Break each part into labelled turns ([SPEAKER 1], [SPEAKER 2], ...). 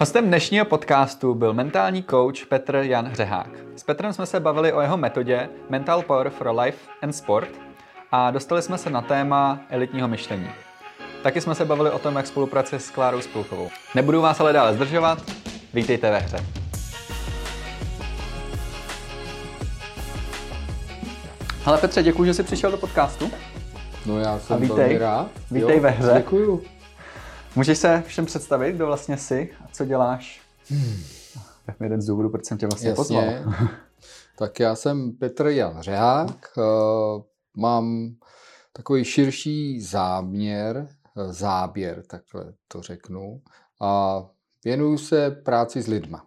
[SPEAKER 1] Hostem dnešního podcastu byl mentální coach Petr Jan Hřehák. S Petrem jsme se bavili o jeho metodě Mental Power for Life and Sport a dostali jsme se na téma elitního myšlení. Taky jsme se bavili o tom, jak spolupracuje s Klárou Spilkovou. Nebudu vás ale dále zdržovat, vítejte ve hře. Ale Petře, děkuji, že jsi přišel do podcastu.
[SPEAKER 2] No já jsem
[SPEAKER 1] vítej.
[SPEAKER 2] velmi rád.
[SPEAKER 1] Vítej
[SPEAKER 2] jo,
[SPEAKER 1] ve hře.
[SPEAKER 2] Děkuju.
[SPEAKER 1] Můžeš se všem představit, kdo vlastně jsi a co děláš? Hmm. Tak mi jeden z důvodů, proč jsem tě vlastně pozval.
[SPEAKER 2] Jasně. tak já jsem Petr Jan Řehák. eh, Mám takový širší záměr, eh, záběr, takhle to řeknu. A věnuju se práci s lidma.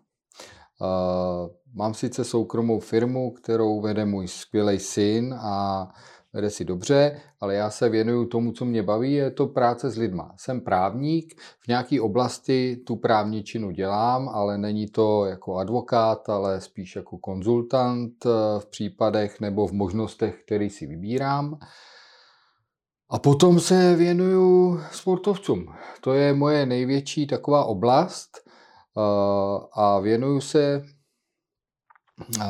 [SPEAKER 2] Eh, Mám sice soukromou firmu, kterou vede můj skvělý syn a vede si dobře, ale já se věnuju tomu, co mě baví, je to práce s lidma. Jsem právník, v nějaké oblasti tu právničinu dělám, ale není to jako advokát, ale spíš jako konzultant eh, v případech nebo v možnostech, které si vybírám. A potom se věnuju sportovcům. To je moje největší taková oblast eh, a věnuju se eh,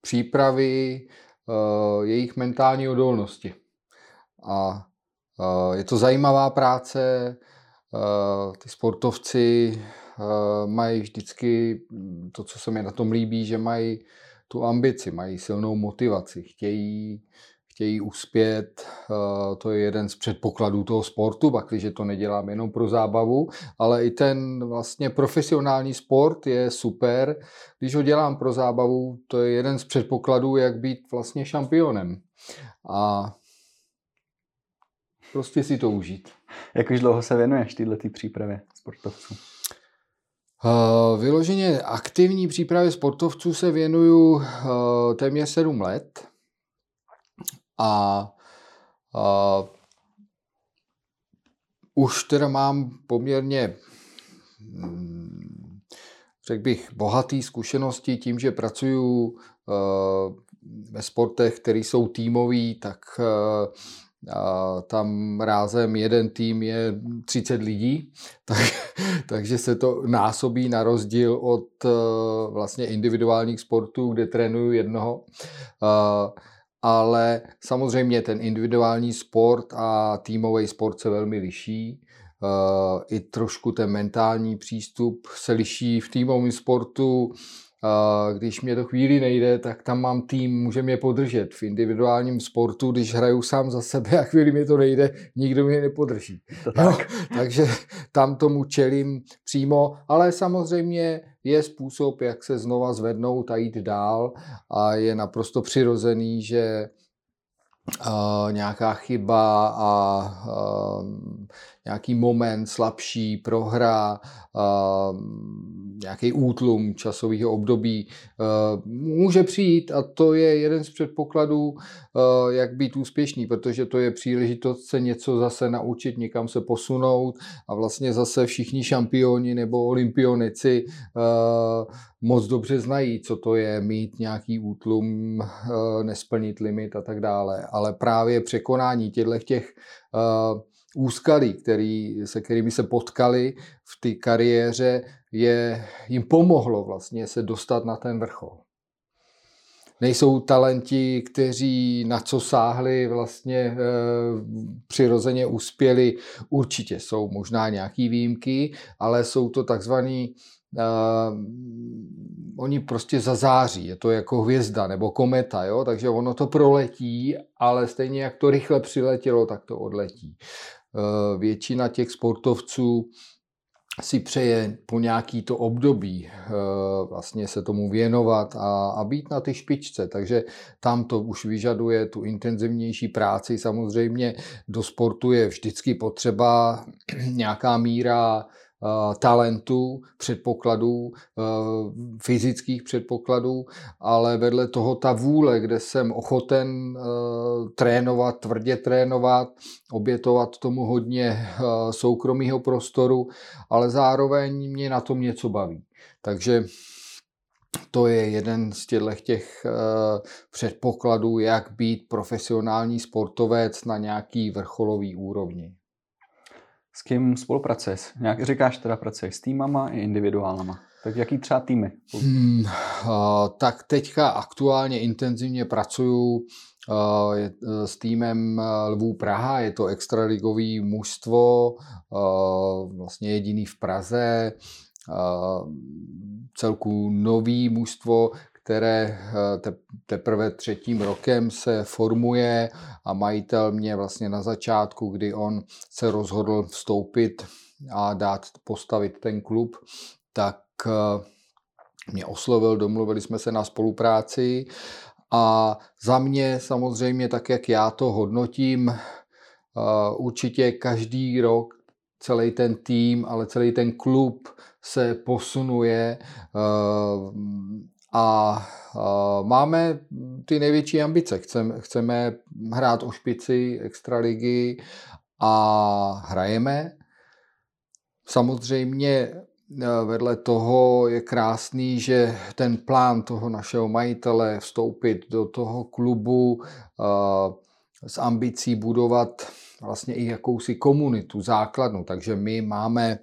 [SPEAKER 2] přípravy jejich mentální odolnosti. A eh, je to zajímavá práce, eh, ty sportovci eh, mají vždycky to, co se mi na tom líbí, že mají tu ambici, mají silnou motivaci, chtějí, chtějí uspět, eh, to je jeden z předpokladů toho sportu, pak když to nedělám jenom pro zábavu, ale i ten vlastně profesionální sport je super, když ho dělám pro zábavu, to je jeden z předpokladů, jak být vlastně šampionem. A prostě si to užít.
[SPEAKER 1] Jak už dlouho se věnuješ této přípravě sportovců?
[SPEAKER 2] Uh, Vyloženě aktivní přípravě sportovců se věnuju uh, téměř 7 let a uh, už teda mám poměrně mm, řekl bych, bohatý zkušenosti tím, že pracuju uh, ve sportech, které jsou týmový, tak a tam rázem jeden tým je 30 lidí, tak, takže se to násobí na rozdíl od uh, vlastně individuálních sportů, kde trénuju jednoho. Ale samozřejmě ten individuální sport a týmový sport se velmi liší. Uh, I trošku ten mentální přístup se liší v týmovém sportu. Uh, když mě to chvíli nejde, tak tam mám tým, může mě podržet. V individuálním sportu, když hraju sám za sebe a chvíli mě to nejde, nikdo mě nepodrží.
[SPEAKER 1] To tak.
[SPEAKER 2] No, takže tam tomu čelím přímo, ale samozřejmě je způsob, jak se znova zvednout a jít dál a je naprosto přirozený, že uh, nějaká chyba a uh, nějaký moment slabší, prohra, uh, nějaký útlum časového období uh, může přijít a to je jeden z předpokladů, uh, jak být úspěšný, protože to je příležitost se něco zase naučit, někam se posunout a vlastně zase všichni šampioni nebo olympionici uh, moc dobře znají, co to je mít nějaký útlum, uh, nesplnit limit a tak dále. Ale právě překonání těchto těch úskalí, který, se kterými se potkali v té kariéře, je, jim pomohlo vlastně se dostat na ten vrchol. Nejsou talenti, kteří na co sáhli, vlastně e, přirozeně uspěli. Určitě jsou možná nějaký výjimky, ale jsou to takzvaný Uh, oni prostě zazáří, je to jako hvězda nebo kometa, jo? takže ono to proletí, ale stejně jak to rychle přiletělo, tak to odletí. Uh, většina těch sportovců si přeje po nějaký to období uh, vlastně se tomu věnovat a, a být na ty špičce, takže tam to už vyžaduje tu intenzivnější práci. Samozřejmě do sportu je vždycky potřeba nějaká míra talentů, předpokladů, fyzických předpokladů, ale vedle toho ta vůle, kde jsem ochoten trénovat, tvrdě trénovat, obětovat tomu hodně soukromého prostoru, ale zároveň mě na tom něco baví. Takže to je jeden z těch předpokladů, jak být profesionální sportovec na nějaký vrcholový úrovni.
[SPEAKER 1] S kým spolupracuješ? Nějak říkáš teda pracuješ s týmama i individuálama. Tak jaký třeba týmy? Hmm,
[SPEAKER 2] tak teďka aktuálně intenzivně pracuju uh, s týmem Lvů Praha, je to extraligový mužstvo, vlastně jediný v Praze, celku nový mužstvo, které te, teprve třetím rokem se formuje a majitel mě vlastně na začátku, kdy on se rozhodl vstoupit a dát postavit ten klub, tak Eh, mě oslovil, domluvili jsme se na spolupráci a za mě samozřejmě, tak jak já to hodnotím, eh, určitě každý rok celý ten tým, ale celý ten klub se posunuje eh, a máme ty největší ambice. Chceme, chceme hrát o špici extraligy a hrajeme. Samozřejmě Eh, vedle toho je krásný, že ten plán toho našeho majitele vstoupit do toho klubu eh, s ambicí budovat vlastně i jakousi komunitu, základnu. Takže my máme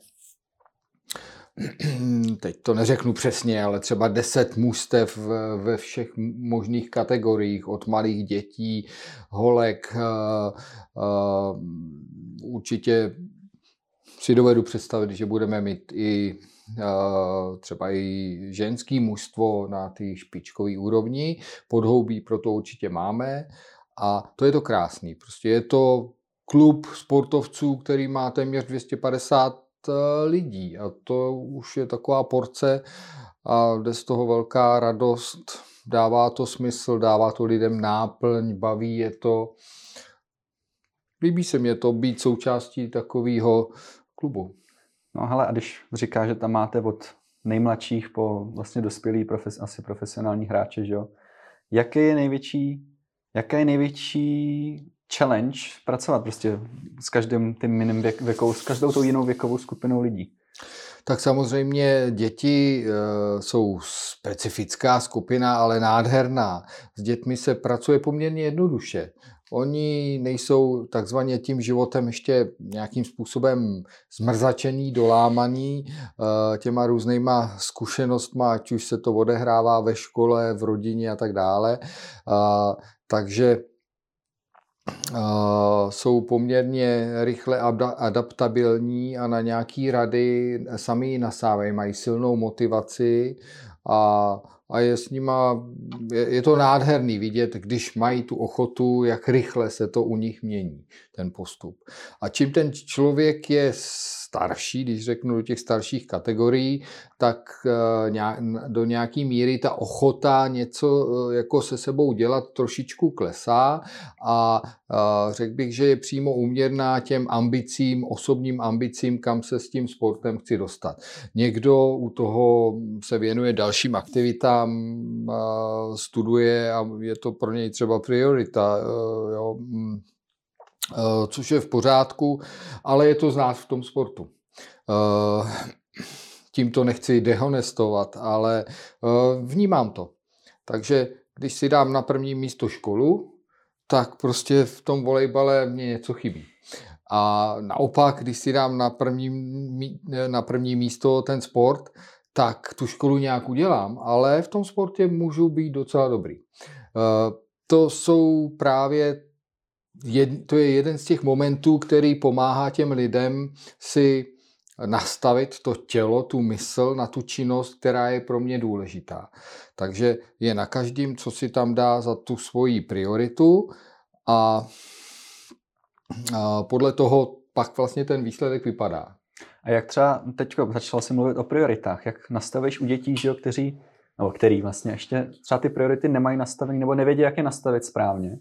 [SPEAKER 2] teď to neřeknu přesně, ale třeba deset mustev ve všech možných kategoriích, od malých dětí, holek, eh, určitě si dovedu představit, že budeme mít i třeba i ženský mužstvo na té špičkové úrovni. Podhoubí proto určitě máme a to je to krásný. Prostě je to klub sportovců, který má téměř 250 e, lidí a to už je taková porce a jde z toho velká radost, dává to smysl, dává to lidem náplň, baví je to. Líbí se mě to být součástí takového klubu.
[SPEAKER 1] No hele, a když říká, že tam máte od nejmladších po vlastně dospělý profes, asi profesionální hráče, že jo? Jaký je největší, jaká je největší challenge pracovat prostě s každým tím jiným věk, věkou, s každou tou jinou věkovou skupinou lidí?
[SPEAKER 2] Tak samozřejmě děti e, jsou specifická skupina, ale nádherná. S dětmi se pracuje poměrně jednoduše. Oni nejsou takzvaně tím životem ještě nějakým způsobem zmrzačený, dolámaný eh, těma různýma zkušenostma, ať už se to odehrává ve škole, v rodině a tak dále. Takže jsou poměrně rychle adaptabilní a na nějaký rady sami nasávají, mají silnou motivaci a a je s nima, je, je to nádherný vidět, když mají tu ochotu, jak rychle se to u nich mění, ten postup. A čím ten člověk je starší, když řeknu do těch starších kategorií, tak eh, do nějaký míry ta ochota něco eh, jako se sebou dělat trošičku klesá a eh, řekl bych, že je přímo uměrná těm ambicím, osobním ambicím, kam se s tím sportem chci dostat. Někdo u toho se věnuje dalším aktivitám, studuje a je to pro něj třeba priorita. Jo mm, což je v pořádku, ale je to znát v tom sportu. Eh, tím to nechci dehonestovat, ale eh, vnímám to. Takže když si dám na první místo školu, tak prostě v tom volejbale mě něco chybí. A naopak, když si dám na první, na první místo ten sport, tak tu školu nějak udělám, ale v tom sportě můžu být docela dobrý. To jsou právě jed, to je jeden z těch momentů, který pomáhá těm lidem si nastavit to tělo, tu mysl na tu činnost, která je pro mě důležitá. Takže je na každém, co si tam dá za tu svoji prioritu a, a podle toho pak vlastně ten výsledek vypadá.
[SPEAKER 1] A jak třeba teď začal jsem mluvit o prioritách, jak nastavíš u dětí, že jo, kteří, nebo který vlastně ještě třeba ty priority nemají nastavený nebo nevědí, jak je nastavit správně,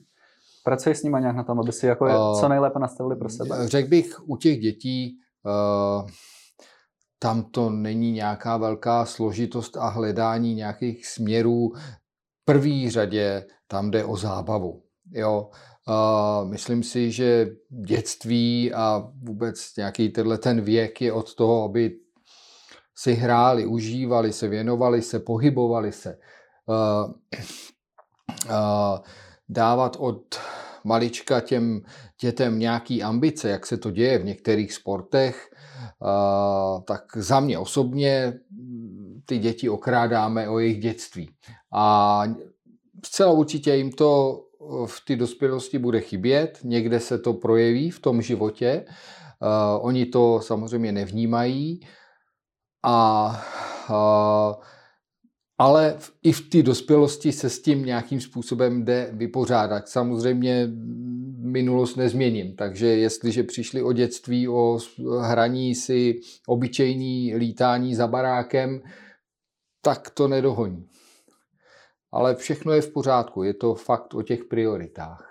[SPEAKER 1] Pracuješ s nimi nějak na tom, aby si jako uh, co nejlépe nastavili pro sebe?
[SPEAKER 2] Řekl bych u těch dětí, uh, tam to není nějaká velká složitost a hledání nějakých směrů. V první řadě tam jde o zábavu. Jo, Uh, myslím si, že dětství a vůbec nějaký tenhle ten věk je od toho, aby si hráli, užívali se, věnovali se, pohybovali se. Uh, uh, dávat od malička těm dětem nějaký ambice, jak se to děje v některých sportech, tak za mě osobně ty děti okrádáme o jejich dětství. A zcela určitě jim to v té dospělosti bude chybět, někde se to projeví v tom životě, oni to samozřejmě nevnímají a ale i v té dospělosti se s tím nějakým způsobem jde vypořádat. Samozřejmě minulost nezměním, takže jestliže přišli o dětství, o hraní si obyčejný lítání za barákem, tak to nedohoní. Ale všechno je v pořádku, je to fakt o těch prioritách.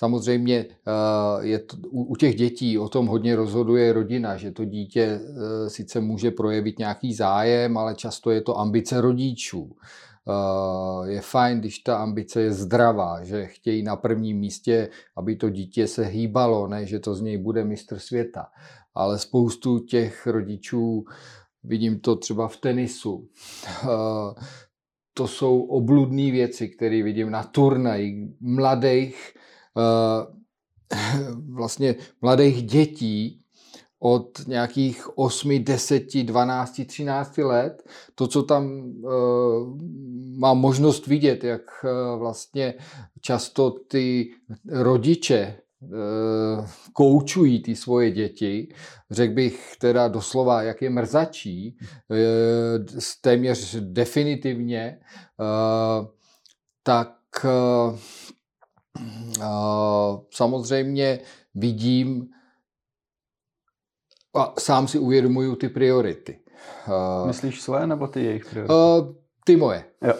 [SPEAKER 2] Samozřejmě eh, je to, u těch dětí o tom hodně rozhoduje rodina, že to dítě eh, sice může projevit nějaký zájem, ale často je to ambice rodičů. Eh, je fajn, když ta ambice je zdravá, že chtějí na prvním místě, aby to dítě se hýbalo, ne, že to z něj bude mistr světa. Ale spoustu těch rodičů, vidím to třeba v tenisu, to jsou obludné věci, které vidím na turnaji mladých vlastně mladých dětí od nějakých 8, 10, 12, 13 let. To, co tam uh, mám možnost vidět, jak uh, vlastně často ty rodiče koučují ty svoje děti, řekl bych teda doslova, jak je mrzačí, téměř definitivně, tak samozřejmě vidím a sám si uvědomuju ty priority.
[SPEAKER 1] Myslíš své nebo ty jejich priority?
[SPEAKER 2] Ty moje.
[SPEAKER 1] Jo.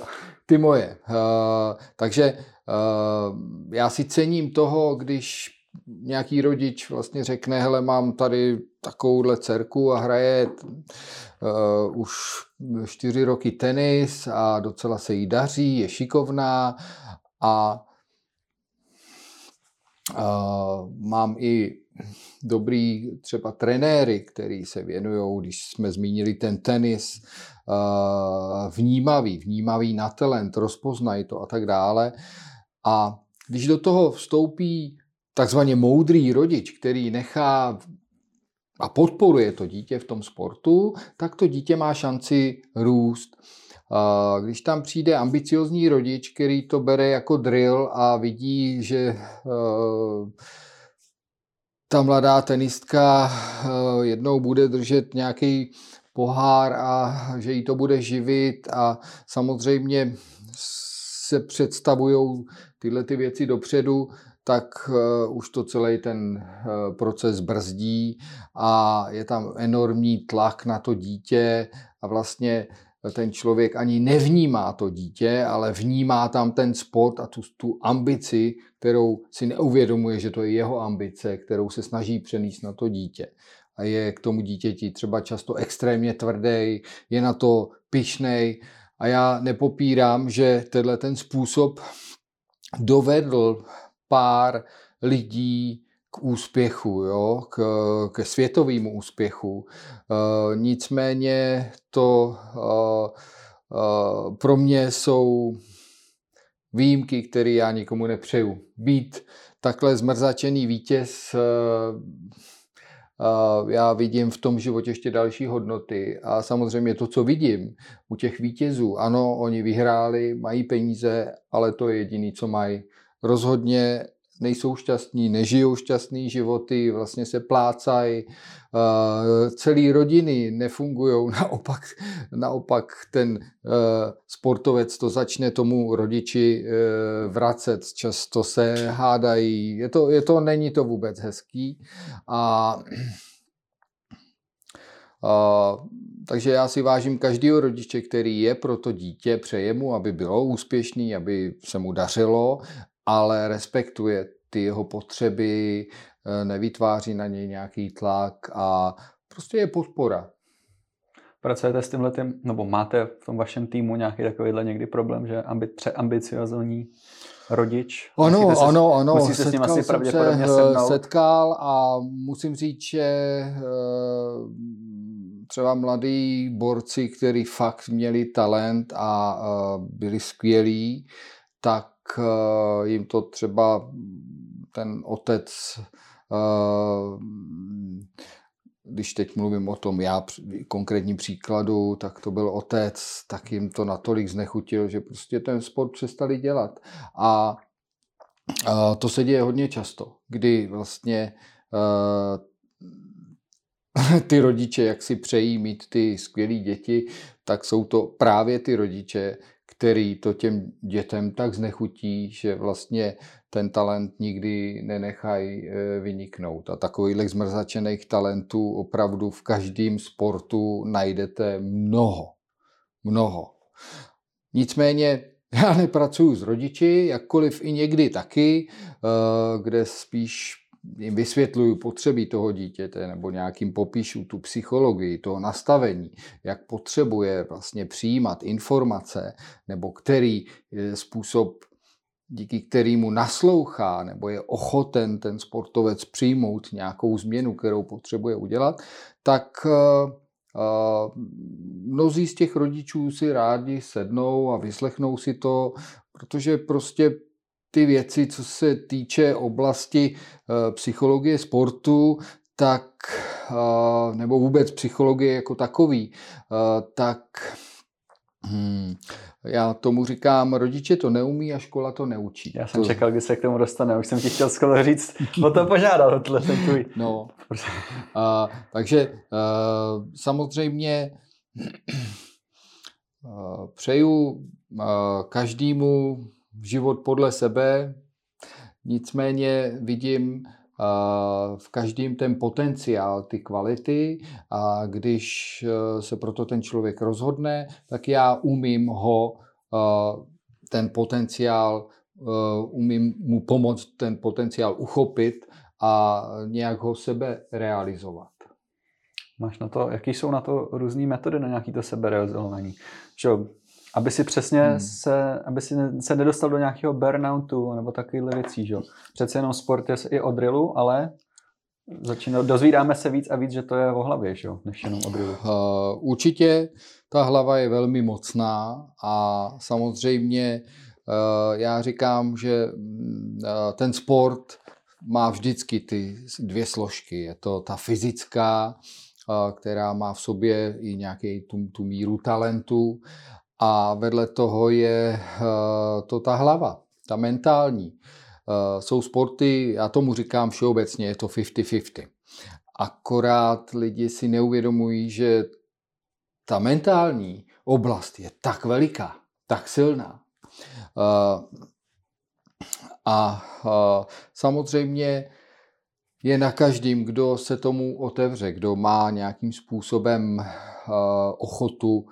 [SPEAKER 2] Ty moje. Takže já si cením toho, když nějaký rodič vlastně řekne, hele, mám tady takovouhle dcerku a hraje uh, už čtyři roky tenis a docela se jí daří, je šikovná a Mám i dobrý třeba trenéry, který se věnují, když jsme zmínili ten tenis, vnímavý, vnímavý na talent, rozpoznají to a tak dále. A když do toho vstoupí takzvaně moudrý rodič, který nechá a podporuje to dítě v tom sportu, tak to dítě má šanci růst. Když tam přijde ambiciozní rodič, který to bere jako drill a vidí, že eh, ta mladá tenistka eh, jednou bude držet nějaký pohár a že jí to bude živit a samozřejmě se představují tyhle ty věci dopředu, tak uh, už to celý ten proces brzdí a je tam enormní tlak na to dítě a vlastně ten člověk ani nevnímá to dítě, ale vnímá tam ten spot a tu, tu ambici, kterou si neuvědomuje, že to je jeho ambice, kterou se snaží přenést na to dítě. A je k tomu dítěti třeba často extrémně tvrdý, je na to pišnej. A já nepopírám, že tenhle ten způsob dovedl pár lidí k úspěchu, jo, k, ke světovému úspěchu. E, nicméně to e, e, pro mě jsou výjimky, které já nikomu nepřeju. Být takhle zmrzačený vítěz, já vidím v tom životě ještě další hodnoty a samozřejmě to, co vidím u těch vítězů, ano, oni vyhráli, mají peníze, ale to je jediné, co mají. Rozhodně nejsou šťastní, nežijou šťastný životy, vlastně se plácají, celý rodiny nefungují, naopak, naopak ten e, sportovec to začne tomu rodiči e, vracet, často se hádají, je to, je to, není to vůbec hezký. A a, takže já si vážím každého rodiče, který je pro to dítě, přeje mu, aby bylo úspěšný, aby se mu dařilo ale respektuje ty jeho potřeby, eh, nevytváří na něj nějaký tlak a prostě je podpora.
[SPEAKER 1] Pracujete s tímhle, tím, nebo máte v tom vašem týmu nějaký takovýhle někdy problém, že ambi, přeambiciozní rodič?
[SPEAKER 2] Ano,
[SPEAKER 1] se,
[SPEAKER 2] ano, ano.
[SPEAKER 1] Musíte se s ním asi pravděpodobně se sednout.
[SPEAKER 2] setkal a musím říct, že eh, třeba mladí borci, kteří fakt měli talent a eh, byli skvělí, tak jim to třeba ten otec když teď mluvím o tom já konkrétním příkladu, tak to byl otec, tak jim to natolik znechutil, že prostě ten sport přestali dělat. A, a to se děje hodně často, kdy vlastně ty rodiče, jak si přejí mít ty skvělé děti, tak jsou to právě ty rodiče, který to těm dětem tak znechutí, že vlastně ten talent nikdy nenechají eh, vyniknout. A takových zmrzačených talentů opravdu v každém sportu najdete mnoho. Mnoho. Nicméně já nepracuju s rodiči, jakkoliv i někdy taky, eh, kde spíš jim vysvětluju potřeby toho dítěte nebo nějakým popíšu tu psychologii, toho nastavení, jak potřebuje vlastně přijímat informace nebo který způsob díky kterému naslouchá nebo je ochoten ten sportovec přijmout nějakou změnu, kterou potřebuje udělat, tak uh, mnozí z těch rodičů si rádi sednou a vyslechnou si to, protože prostě ty věci, co se týče oblasti uh, psychologie sportu, tak, uh, nebo vůbec psychologie jako takový, tak Hmm. Já tomu říkám, rodiče to neumí a škola to neučí.
[SPEAKER 1] Já jsem to... čekal, kdy se k tomu dostane. Už jsem ti chtěl skoro říct, o to požádat, tohle ten tvůj.
[SPEAKER 2] No, a, takže a, samozřejmě a, přeju a, každému život podle sebe, nicméně vidím, v každém ten potenciál, ty kvality a když e, se proto ten člověk rozhodne, tak já umím ho e, ten potenciál, e, umím mu pomoct ten potenciál uchopit a nějak ho sebe realizovat.
[SPEAKER 1] Máš na to, jaký jsou na to různé metody na nějaký to seberealizování? Že aby si přesně hmm. se, aby si se nedostal do nějakého burnoutu nebo takovýchhle věcí, že? Přece jenom sport je i o drillu, ale začíná, dozvídáme se víc a víc, že to je o hlavě, že? než jenom o drillu. Uh,
[SPEAKER 2] určitě ta hlava je velmi mocná a samozřejmě uh, já říkám, že uh, ten sport má vždycky ty dvě složky. Je to ta fyzická, která má v sobě i nějaký tu, tu míru talentu a vedle toho je eh, to ta hlava, ta mentální. Eh, jsou sporty, já tomu říkám všeobecně, je to 50-50. Akorát lidi si neuvědomují, že ta mentální oblast je tak veliká, tak silná. Eh, a samozřejmě je na každém, kdo se tomu otevře, kdo má nějakým způsobem ochotu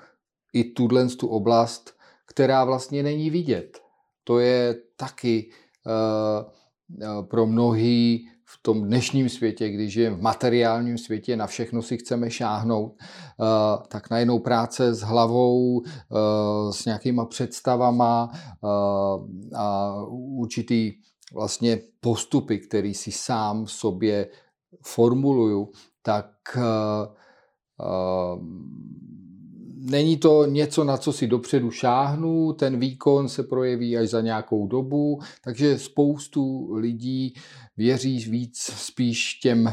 [SPEAKER 2] i tuhle tu oblast, která vlastně není vidět. To je taky uh, pro mnohý v tom dnešním světě, když žijeme v materiálním světě, na všechno si chceme šáhnout, uh, tak najednou práce s hlavou, s nějakýma představama a určitý vlastně postupy, který si sám v sobě formuluju, tak není to něco, na co si dopředu šáhnu, ten výkon se projeví až za nějakou dobu, takže spoustu lidí věří víc spíš těm uh,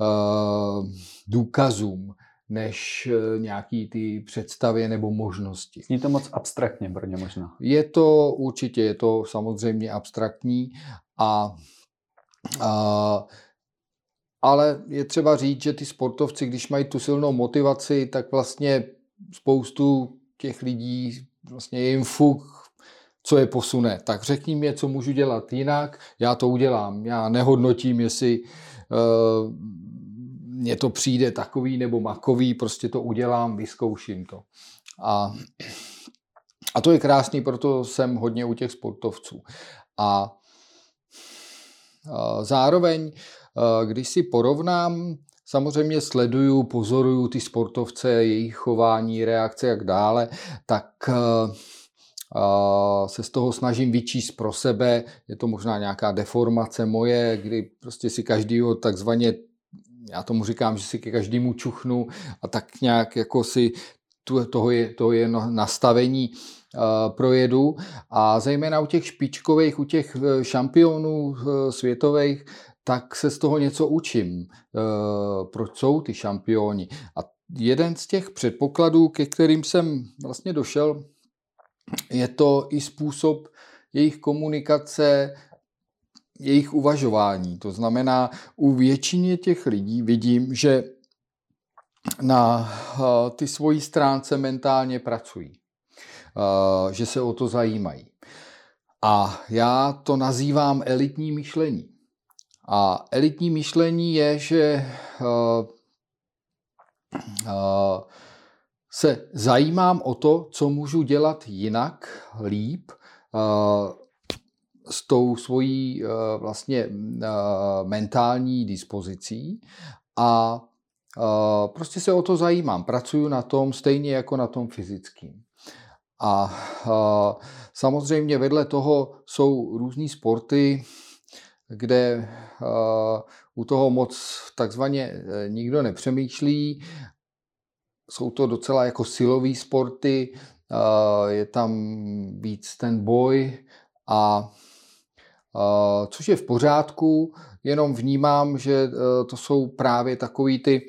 [SPEAKER 2] uh, důkazům, než uh, nějaký ty představě nebo možnosti.
[SPEAKER 1] Zní to moc abstraktně, Brně možná.
[SPEAKER 2] Je to určitě, je to samozřejmě abstraktní a uh, ale je třeba říct, že ty sportovci, když mají tu silnou motivaci, tak vlastně spoustu těch lidí vlastně jim fuk, co je posune. Tak řekni mi, co můžu dělat jinak, já to udělám. Já nehodnotím, jestli uh, mně to přijde takový nebo makový, prostě to udělám, vyzkouším to. A, a to je krásný, proto jsem hodně u těch sportovců. A, a zároveň Eh, když si porovnám, samozřejmě sleduju, pozoruju ty sportovce, jejich chování, reakce a jak dále, tak eh, eh, se z toho snažím vyčíst pro sebe. Je to možná nějaká deformace moje, kdy prostě si každýho takzvaně já tomu říkám, že si ke každému čuchnu a tak nějak jako si toho je, toho je nastavení projedu a zejména u těch špičkových, u těch šampionů světových, tak se z toho něco učím. Proč jsou ty šampioni? A jeden z těch předpokladů, ke kterým jsem vlastně došel, je to i způsob jejich komunikace, jejich uvažování. To znamená, u většině těch lidí vidím, že na eh, ty svojí stránce mentálně pracují, eh, že se o to zajímají. A já to nazývám elitní myšlení. A elitní myšlení je, že eh, se zajímám o to, co můžu dělat jinak, líp, s tou svojí vlastně mentální dispozicí a prostě se o to zajímám. Pracuju na tom stejně jako na tom fyzickým. A samozřejmě vedle toho jsou různé sporty, kde u toho moc takzvaně e, nikdo nepřemýšlí. Jsou to docela jako silové sporty, je tam víc ten boj a což je v pořádku, jenom vnímám, že e, to jsou právě takový ty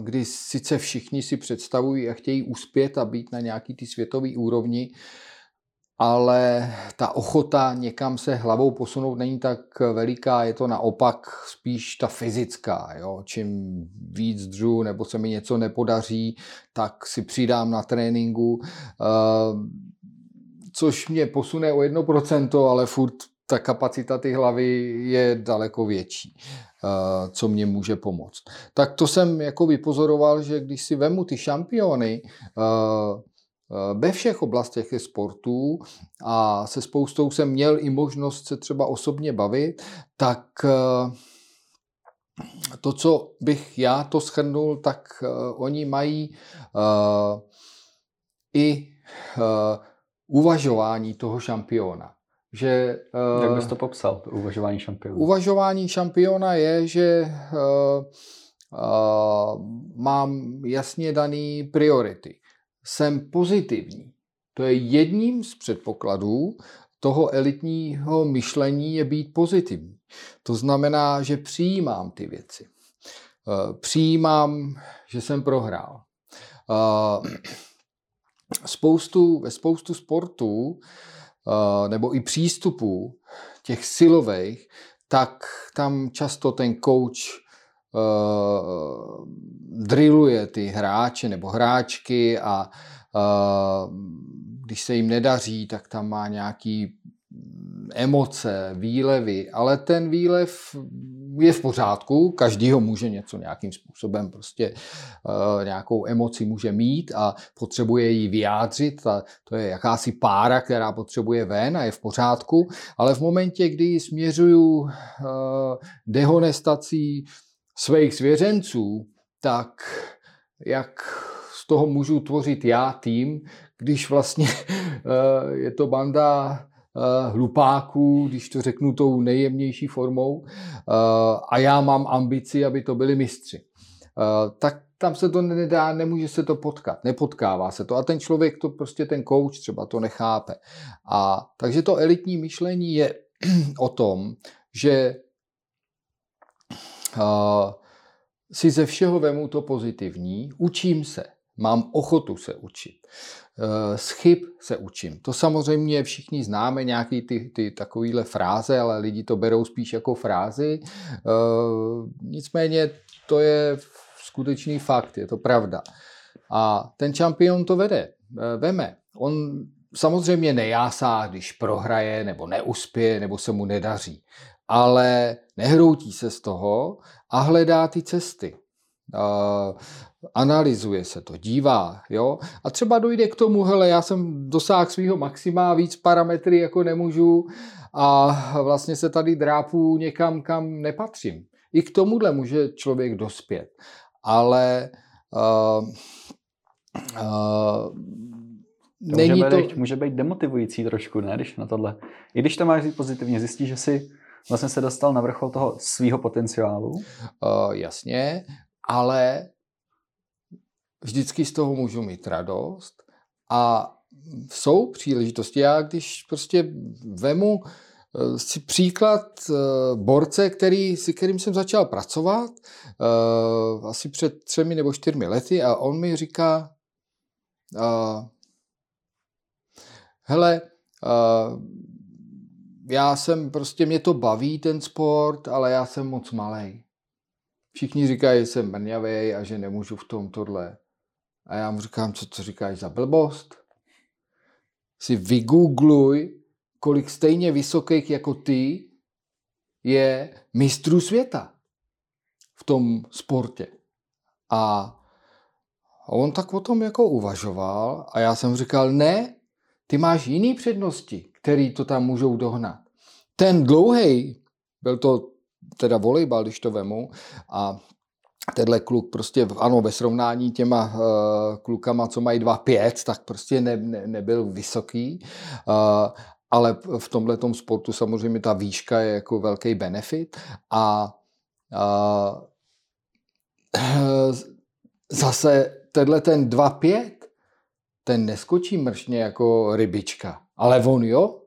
[SPEAKER 2] kdy sice všichni si představují a chtějí uspět a být na nějaký ty světový úrovni, ale ta ochota někam se hlavou posunout není tak veliká, je to naopak spíš ta fyzická. Jo? Čím víc dřu nebo se mi něco nepodaří, tak si přidám na tréninku, což mě posune o 1%, ale furt ta kapacita ty hlavy je daleko větší, co mě může pomoct. Tak to jsem jako vypozoroval, že když si vemu ty šampiony, Eh, ve všech oblastech je sportů a se spoustou jsem měl i možnost se třeba osobně bavit, tak eh, to, co bych já to schrnul, tak eh, oni mají i uvažování toho šampiona. Že,
[SPEAKER 1] Jak bys to popsal, to uvažování šampiona?
[SPEAKER 2] Uvažování šampiona je, že uh, uh, mám jasně daný priority jsem pozitivní. To je jedním z předpokladů toho elitního myšlení je být pozitivní. To znamená, že přijímám ty věci. Eh, přijímám, že jsem prohrál. Eh, spoustu, ve spoustu sportů eh, nebo i přístupů těch silových, tak tam často ten coach uh, drilluje ty hráče nebo hráčky a uh, když se jim nedaří, tak tam má nějaký emoce, výlevy, ale ten výlev je v pořádku, každý ho může něco nějakým způsobem prostě uh, nějakou emoci může mít a potřebuje ji vyjádřit a to je jakási pára, která potřebuje ven a je v pořádku, ale v momentě, kdy směřuju uh, dehonestací svých svěřenců, tak jak z toho můžu tvořit já tým, když vlastně eh, je to banda eh, hlupáků, když to řeknu tou nejjemnější formou, eh, a já mám ambici, aby to byli mistři. Tak tam se to nedá, nemůže se to potkat, nepotkává se to a ten člověk to prostě ten coach třeba to nechápe. A takže to elitní myšlení je o tom, že si ze všeho vemu to pozitivní, učím se, mám ochotu se učit. Eh, z chyb se učím. To samozřejmě všichni známe, nějaký ty, ty takovýhle fráze, ale lidi to berou spíš jako frázy. Eh, nicméně to je skutečný fakt, je to pravda. A ten čampion to vede, eh, veme. On samozřejmě nejásá, když prohraje nebo neuspěje nebo se mu nedaří ale nehroutí se z toho a hledá ty cesty. Uh, analyzuje se to, dívá, jo, a třeba dojde k tomu, hele, já jsem dosáhl svého maxima, víc parametry jako nemůžu a vlastně se tady drápu někam, kam nepatřím. I k tomuhle může člověk dospět, ale uh,
[SPEAKER 1] uh, Není to... Může, být, může být demotivující trošku, ne, když na tohle. I když to máš pozitivně, zjistíš, že si vlastně se dostal na vrchol toho svého potenciálu?
[SPEAKER 2] Uh, jasně, ale vždycky z toho můžu mít radost a jsou příležitosti. Já když prostě vemu eh, si příklad eh, borce, který, si kterým jsem začal pracovat asi před třemi nebo čtyřmi lety a on mi říká, hele, já jsem, prostě mě to baví ten sport, ale já jsem moc malý. Všichni říkají, že jsem mrňavý a že nemůžu v tom tohle. A já mu říkám, co to říkáš za blbost? Si vygoogluj, kolik stejně vysokých jako ty je mistrů světa v tom sportě. A on tak o tom jako uvažoval a já jsem říkal, ne, ty máš jiný přednosti, který to tam můžou dohnat. Ten dlouhý, byl to teda volejbal, když to vemu, a tenhle kluk prostě, ano, ve srovnání těma uh, klukama, co mají 2,5, tak prostě ne, ne, nebyl vysoký, uh, ale v tomhle sportu samozřejmě ta výška je jako velký benefit a uh, zase tenhle ten 2,5, ten neskočí mršně jako rybička, ale on jo.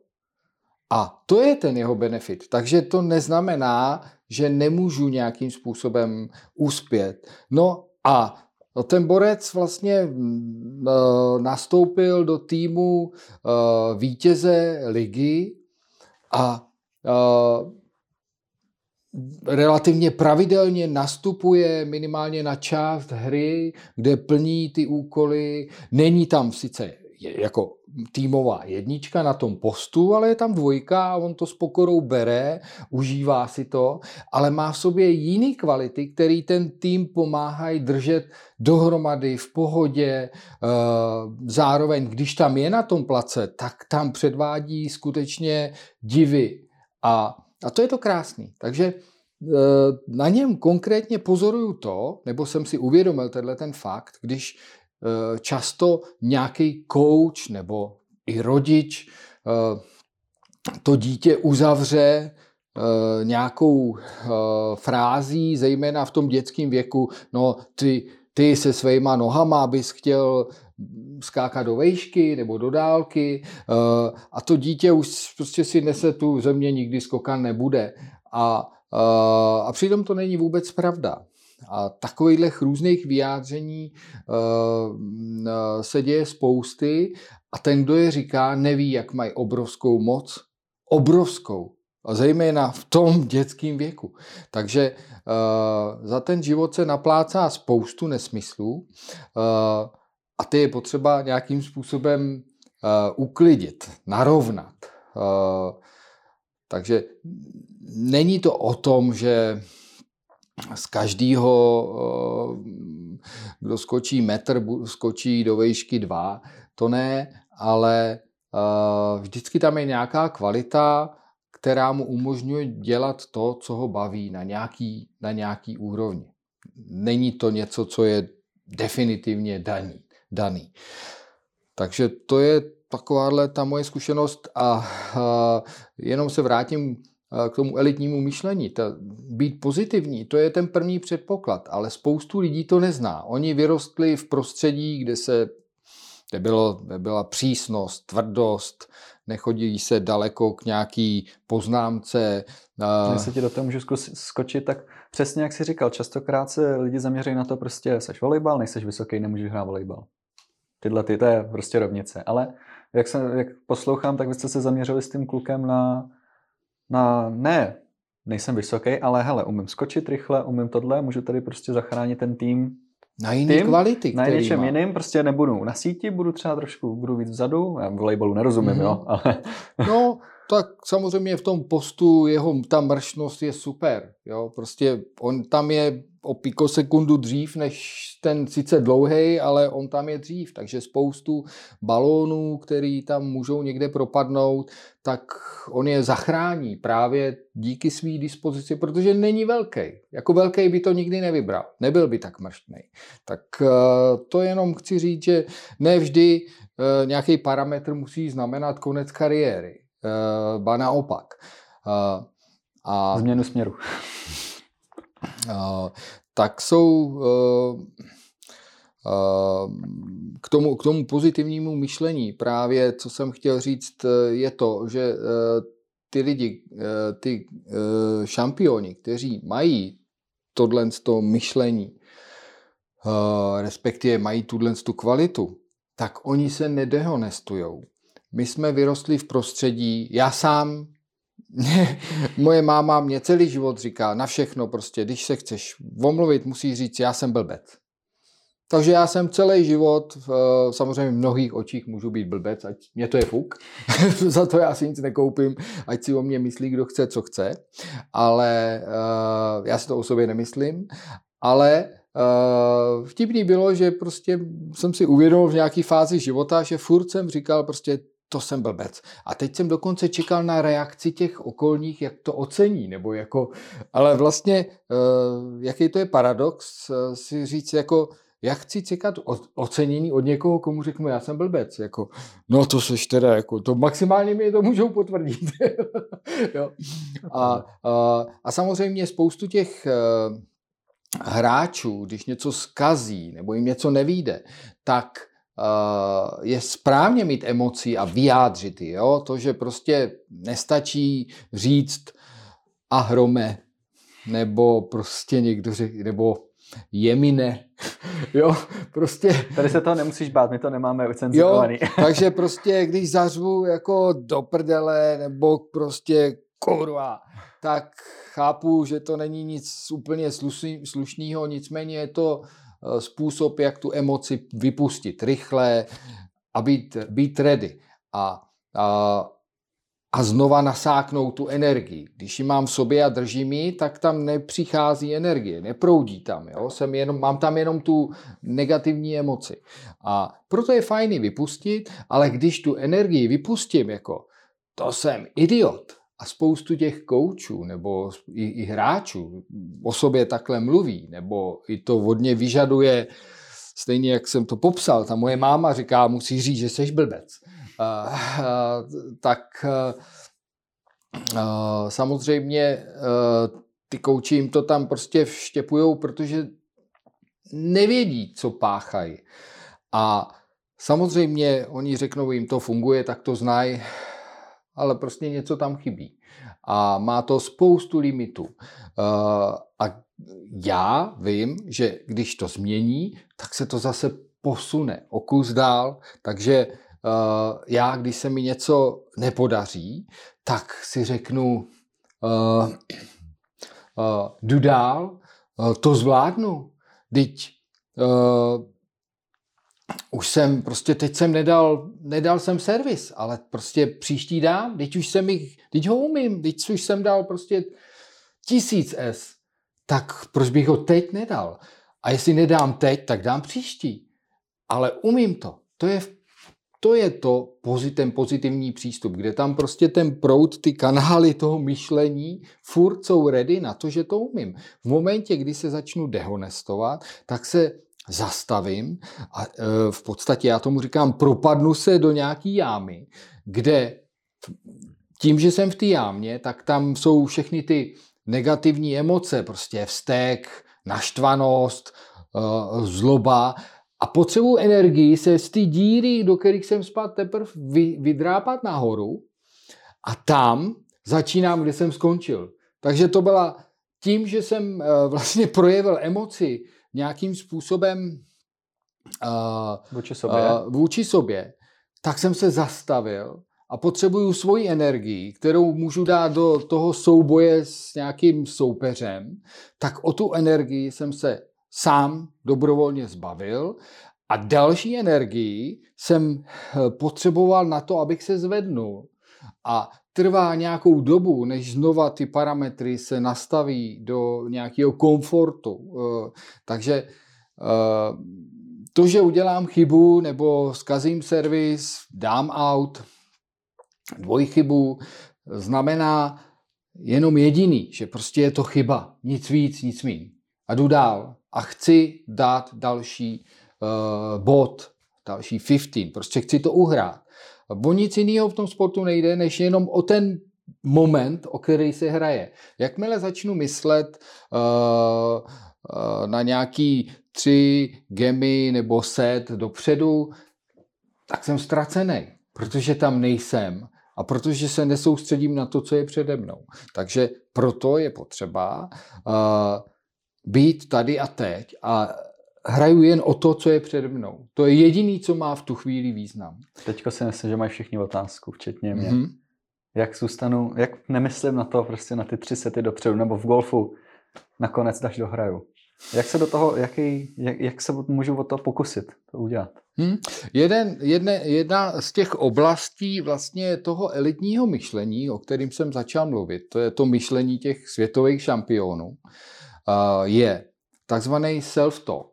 [SPEAKER 2] A to je ten jeho benefit. Takže to neznamená, že nemůžu nějakým způsobem uspět. No a ten borec vlastně mm, e, nastoupil do týmu e, vítěze ligy a e, relativně pravidelně nastupuje minimálně na část hry, kde plní ty úkoly. Není tam sice jako týmová jednička na tom postu, ale je tam dvojka a on to s pokorou bere, užívá si to, ale má v sobě jiný kvality, který ten tým pomáhají držet dohromady v pohodě. Eh, zároveň, když tam je na tom place, tak tam předvádí skutečně divy. A, a to je to krásný. Takže eh, na něm konkrétně pozoruju to, nebo jsem si uvědomil tenhle ten fakt, když často nějaký coach nebo i rodič eh, to dítě uzavře eh, nějakou frází, zejména v tom dětském věku, no ty, ty se svýma nohama bys chtěl skákat do vejšky nebo do dálky a to dítě už prostě si nese tu země nikdy skokan nebude. A, a přitom to není vůbec pravda. A takových různých vyjádření uh, se děje spousty a ten, kdo je říká, neví, jak mají obrovskou moc. Obrovskou. A zejména v tom dětském věku. Takže uh, za ten život se naplácá spoustu nesmyslů uh, a ty je potřeba nějakým způsobem uh, uklidit, narovnat. Uh, takže není to o tom, že z každého, eh, kdo skočí metr, skočí do výšky dva. To ne, ale eh, vždycky tam je nějaká kvalita, která mu umožňuje dělat to, co ho baví na nějaký, na nějaký úrovni. Není to něco, co je definitivně daný. daný. Takže to je takováhle ta moje zkušenost a, a jenom se vrátím k tomu elitnímu myšlení. Ta, být pozitivní, to je ten první předpoklad, ale spoustu lidí to nezná. Oni vyrostli v prostředí, kde se kde, bylo, kde byla přísnost, tvrdost, nechodí se daleko k nějaký poznámce.
[SPEAKER 1] Když ti do toho můžu skočit, tak přesně jak jsi říkal, častokrát se lidi zaměří na to prostě, seš volejbal, nejseš vysoký, nemůžeš hrát volejbal. Tyhle ty, to je prostě rovnice. Ale jak, se, jak poslouchám, tak vy jste se zaměřili s tím klukem na na, ne, nejsem vysoký, ale hele, umím skočit rychle, umím tohle, můžu tady prostě zachránit ten tým.
[SPEAKER 2] Na jiný tým, kvality,
[SPEAKER 1] Na něčem jiným, prostě nebudu na síti, budu třeba trošku, budu víc vzadu, já volejbalu nerozumím, mm-hmm. jo, ale...
[SPEAKER 2] No, tak samozřejmě v tom postu jeho ta mršnost je super, jo, prostě on tam je o pikosekundu dřív než ten sice dlouhý, ale on tam je dřív, takže spoustu balónů, který tam můžou někde propadnout, tak on je zachrání právě díky své dispozici, protože není velký. Jako velký by to nikdy nevybral, nebyl by tak mrštný. Tak eh, to jenom chci říct, že ne vždy eh, nějaký parametr musí znamenat konec kariéry, eh, ba naopak.
[SPEAKER 1] A změnu směru.
[SPEAKER 2] tak jsou k tomu, k tomu pozitivnímu myšlení právě, co jsem chtěl říct, je to, že ty lidi, ty šampioni, kteří mají tohle to myšlení, respektive mají tuhle tu kvalitu, tak oni se nedehonestujou. My jsme vyrostli v prostředí, já sám, moje máma mě celý život říká na všechno prostě, když se chceš omluvit, musíš říct, já jsem blbec. Takže já jsem celý život, samozřejmě v mnohých očích můžu být blbec, ať mě to je fuk, za to já si nic nekoupím, ať si o mě myslí, kdo chce, co chce, ale uh, já si to o sobě nemyslím, ale uh, vtipný bylo, že prostě jsem si uvědomil v nějaké fázi života, že furt jsem říkal prostě to jsem blbec. A teď jsem dokonce čekal na reakci těch okolních, jak to ocení, nebo jako, ale vlastně, uh, jaký to je paradox, uh, si říct jako, jak chci čekat ocenění od někoho, komu řeknu, já jsem blbec. Jako, no to seš teda, jako, to maximálně mi to můžou potvrdit. jo. A, a, a samozřejmě spoustu těch uh, hráčů, když něco skazí nebo jim něco nevíde, tak je správně mít emocí a vyjádřit ji. Jo? To, že prostě nestačí říct ahrome, nebo prostě někdo řekne, nebo jemine, jo, prostě.
[SPEAKER 1] Tady se toho nemusíš bát, my to nemáme ucenzurovaný.
[SPEAKER 2] Jo, takže prostě, když zařvu jako do prdele, nebo prostě kurva, tak chápu, že to není nic úplně slušného, nicméně je to eh, způsob, jak tu emoci vypustit rychle a být, být ready. A, a, a znova nasáknout tu energii. Když ji mám v sobě a držím ji, tak tam nepřichází energie, neproudí tam. Jo? Jsem jenom, mám tam jenom tu negativní emoci. A proto je fajn vypustit, ale když tu energii vypustím jako to jsem idiot, a spoustu těch koučů nebo i, i hráčů o sobě takhle mluví, nebo i to vodně vyžaduje, stejně jak jsem to popsal, ta moje máma říká, musí říct, že jsi blbec. Uh, uh, tak uh, samozřejmě uh, ty kouči jim to tam prostě vštěpujou, protože nevědí, co páchají. A samozřejmě oni řeknou, jim to funguje, tak to znají, ale prostě něco tam chybí. A má to spoustu limitů. Eh, a já vím, že když to změní, tak se to zase posune o kus dál, takže eh, já, když se mi něco nepodaří, tak si řeknu, uh, jdu dál, to zvládnu. Teď už jsem, prostě teď jsem nedal, nedal jsem servis, ale prostě příští dám, teď už jsem jich, teď ho umím, teď už jsem dal prostě tisíc S, tak proč bych ho teď nedal? A jestli nedám teď, tak dám příští. Ale umím to. To je, to je to, ten pozitivní přístup, kde tam prostě ten proud, ty kanály toho myšlení furt jsou ready na to, že to umím. V momentě, kdy se začnu dehonestovat, tak se zastavím a e, v podstatě já tomu říkám, propadnu se do nějaký jámy, kde tím, že jsem v té jámě, tak tam jsou všechny ty negativní emoce, prostě vztek, naštvanost, e, zloba a potřebuji energii se z té díry, do kterých jsem spad, teprve vydrápat nahoru a tam začínám, kde jsem skončil. Takže to byla tím, že jsem e, vlastně projevil emoci, nějakým způsobem
[SPEAKER 1] uh, vůči, sobě.
[SPEAKER 2] Uh, vůči sobě, tak jsem se zastavil a potřebuju svoji energii, kterou můžu dát do toho souboje s nějakým soupeřem, tak o tu energii jsem se sám dobrovolně zbavil a další energii jsem eh, potřeboval na to, abych se zvednul. A trvá nějakou dobu, než znova ty parametry se nastaví do nějakého komfortu. Eh, takže eh, to, že udělám chybu nebo zkazím servis, dám out, dvojchybu, znamená jenom jediný, že prostě je to chyba, nic víc, nic míň. A jdu dál a chci dát další uh, bod, další 15, prostě chci to uhrát. O nic jiného v tom sportu nejde, než jenom o ten moment, o který se hraje. Jakmile začnu myslet uh, uh, na nějaký tři gemy nebo set dopředu, tak jsem ztracený, protože tam nejsem a protože se nesoustředím na to, co je přede mnou. Takže proto je potřeba uh, být tady a teď a hraju jen o to, co je přede mnou. To je jediný, co má v tu chvíli význam.
[SPEAKER 1] Teďko si myslím, že mají všichni otázku, včetně mě. Mm-hmm. Jak zůstanu, jak nemyslím na to, prostě na ty tři sety dopředu, nebo v golfu nakonec daš do hraju. Jak se do toho, jaký, jak, jak se můžu o to pokusit to udělat?
[SPEAKER 2] Hmm. Jeden, jedne, jedna z těch oblastí vlastně toho elitního myšlení, o kterým jsem začal mluvit, to je to myšlení těch světových šampionů, je takzvaný self-talk.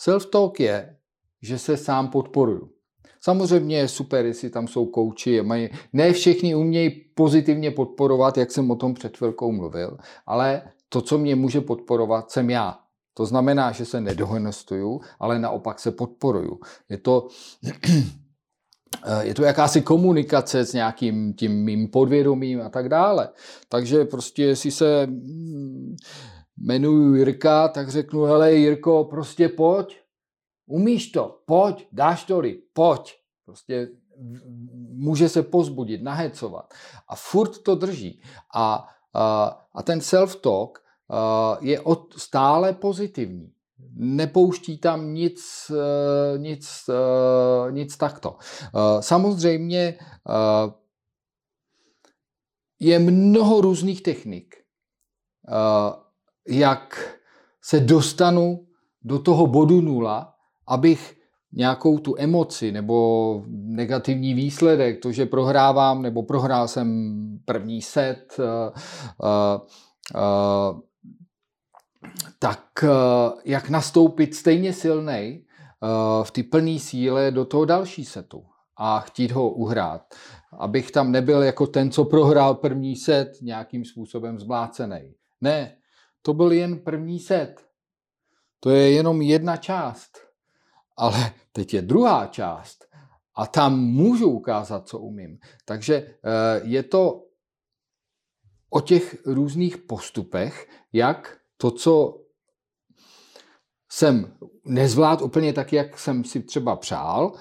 [SPEAKER 2] Self-talk je, že se sám podporuju. Samozřejmě je super, jestli tam jsou kouči, mají, ne všichni umějí pozitivně podporovat, jak jsem o tom před chvilkou mluvil, ale to, co mě může podporovat, jsem já. To znamená, že se nedohonestuju, ale naopak se podporuju. Je to, je to jakási komunikace s nějakým tím mým podvědomím a tak dále. Takže prostě, jestli se jmenuji Jirka, tak řeknu, hele Jirko, prostě pojď, umíš to, pojď, dáš to li, pojď. Prostě může se pozbudit, nahecovat. A furt to drží. A, a, a ten self-talk je od, stále pozitivní. Nepouští tam nic, e, nic, e, nic takto. E, samozřejmě je mnoho různých technik, jak se dostanu do toho bodu nula, abych nějakou tu emoci nebo negativní výsledek, to, že prohrávám nebo prohrál jsem první set, tak jak nastoupit stejně silnej v ty plné síle do toho další setu a chtít ho uhrát. Abych tam nebyl jako ten, co prohrál první set, nějakým způsobem zmlácený. Ne, to byl jen první set. To je jenom jedna část. Ale teď je druhá část a tam můžu ukázat, co umím. Takže eh, je to o těch různých postupech, jak to, co jsem nezvládl úplně tak, jak jsem si třeba přál,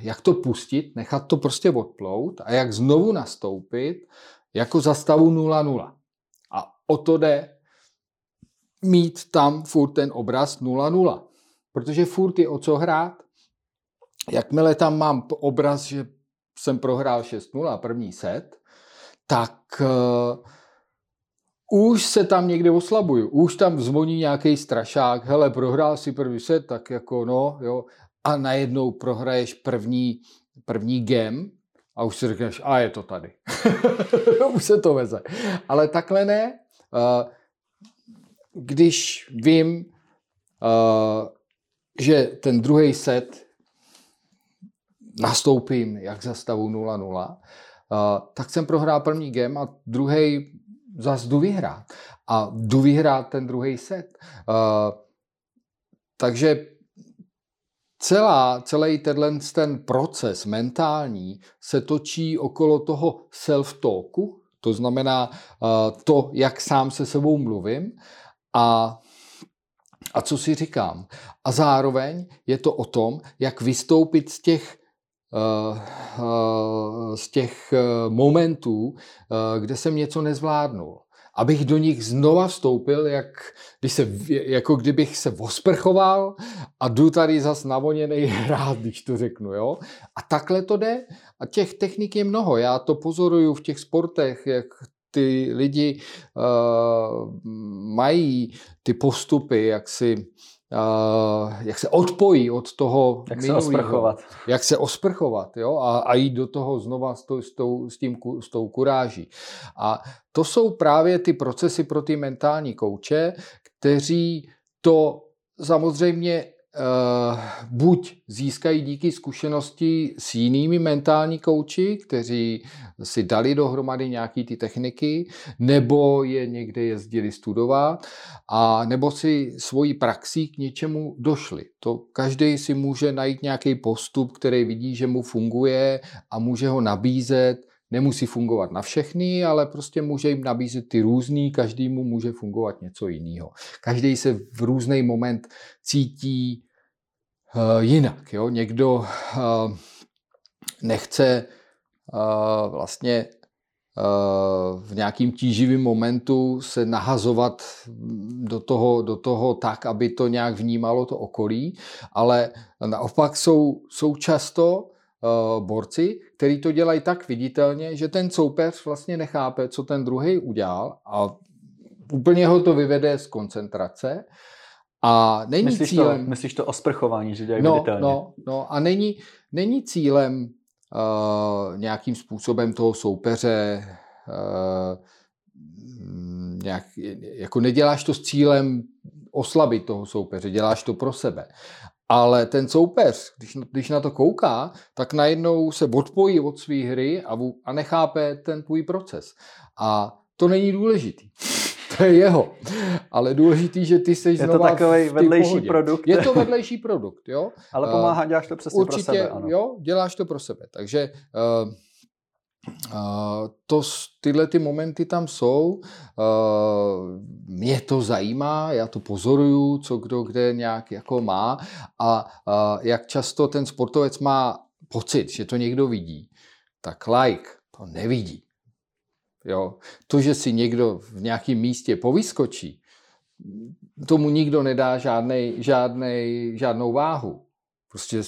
[SPEAKER 2] jak to pustit, nechat to prostě odplout a jak znovu nastoupit jako za stavu 0-0. A o to jde mít tam furt ten obraz 0-0. Protože furt je o co hrát. Jakmile tam mám obraz, že jsem prohrál 6-0 první set, tak uh, už se tam někde oslabuju. Už tam zvoní nějaký strašák, hele, prohrál si první set, tak jako no, jo, a najednou prohraješ první, první game a už si řekneš, a je to tady. už se to veze. Ale takhle ne. Uh, když vím, uh, že ten druhý set nastoupím jak za stavu 0-0, uh, tak jsem prohrál první game a druhý zas jdu vyhrát. A jdu vyhrát ten druhý set. Uh, takže celá, celý tenhle ten proces mentální se točí okolo toho self-talku, to znamená uh, to, jak sám se sebou mluvím a a co si říkám. A zároveň je to o tom, jak vystoupit z těch uh, uh, z těch uh, momentů, kde jsem něco nezvládnul. Abych do nich znova vstoupil, jak, když se, jako kdybych se osprchoval a jdu tady zas navoněný hrát, když to řeknu. Jo? A takhle to jde. A těch technik je mnoho. Já to pozoruju v těch sportech, jak ty lidi uh, mají ty postupy, jak si Uh, jak se odpojí od toho
[SPEAKER 1] Jak minulýho, se osprchovat.
[SPEAKER 2] Jak se osprchovat, jo, a, a jít do toho znova s, tou, s, tou, s, tím, s tou kuráží. A to jsou právě ty procesy pro ty mentální kouče, kteří to samozřejmě buď získají díky zkušenosti s jinými mentální kouči, kteří si dali dohromady nějaký ty techniky, nebo je někde jezdili studovat, a nebo si svojí praxí k něčemu došli. To každý si může najít nějaký postup, který vidí, že mu funguje a může ho nabízet nemusí fungovat na všechny, ale prostě může jim nabízet ty různý, každému může fungovat něco jiného. Každý se v různý moment cítí jinak. Jo? Někdo uh, nechce uh, vlastně v nějakým tíživým momentu se nahazovat do toho, do toho tak, aby to nějak vnímalo to okolí, ale naopak jsou, jsou často borci, kteří to dělají tak viditelně, že ten soupeř vlastně nechápe, co ten druhý udělal a úplně ho to vyvede z koncentrace. A není
[SPEAKER 1] myslíš
[SPEAKER 2] cílem...
[SPEAKER 1] To, myslíš to o sprchování, že dělají
[SPEAKER 2] no,
[SPEAKER 1] viditelně?
[SPEAKER 2] No, no a není, není cílem uh, nějakým způsobem toho soupeře uh, nějak, jako neděláš to s cílem oslabit toho soupeře, děláš to pro sebe. Ale ten soupeř, když, když na to kouká, tak najednou se odpojí od své hry a, a nechápe ten tvůj proces. A to není důležitý. To je jeho. Ale důležitý, že ty jsi
[SPEAKER 1] Je to takový vedlejší pohodě. produkt.
[SPEAKER 2] Je to vedlejší produkt, jo.
[SPEAKER 1] Ale pomáhá, děláš to přesně
[SPEAKER 2] Určitě,
[SPEAKER 1] pro sebe. Ano.
[SPEAKER 2] jo, děláš to pro sebe. Takže uh, to, tyhle ty momenty tam jsou. Mě to zajímá, já to pozoruju, co kdo kde nějak jako má a jak často ten sportovec má pocit, že to někdo vidí, tak like to nevidí. Jo. To, že si někdo v nějakém místě povyskočí, tomu nikdo nedá žádnej, žádnej, žádnou váhu. Prostě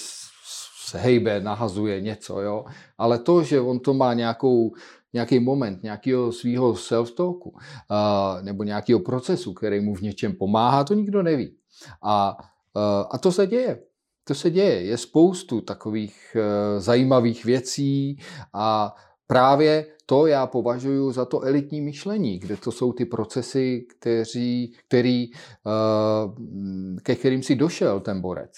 [SPEAKER 2] se hejbe, nahazuje něco, jo. Ale to, že on to má nějakou, nějaký moment, nějakého svého self-talku uh, nebo nějakého procesu, který mu v něčem pomáhá, to nikdo neví. A, uh, a to se děje. To se děje. Je spoustu takových uh, zajímavých věcí a právě to já považuji za to elitní myšlení, kde to jsou ty procesy, kteří, který, uh, ke kterým si došel ten borec.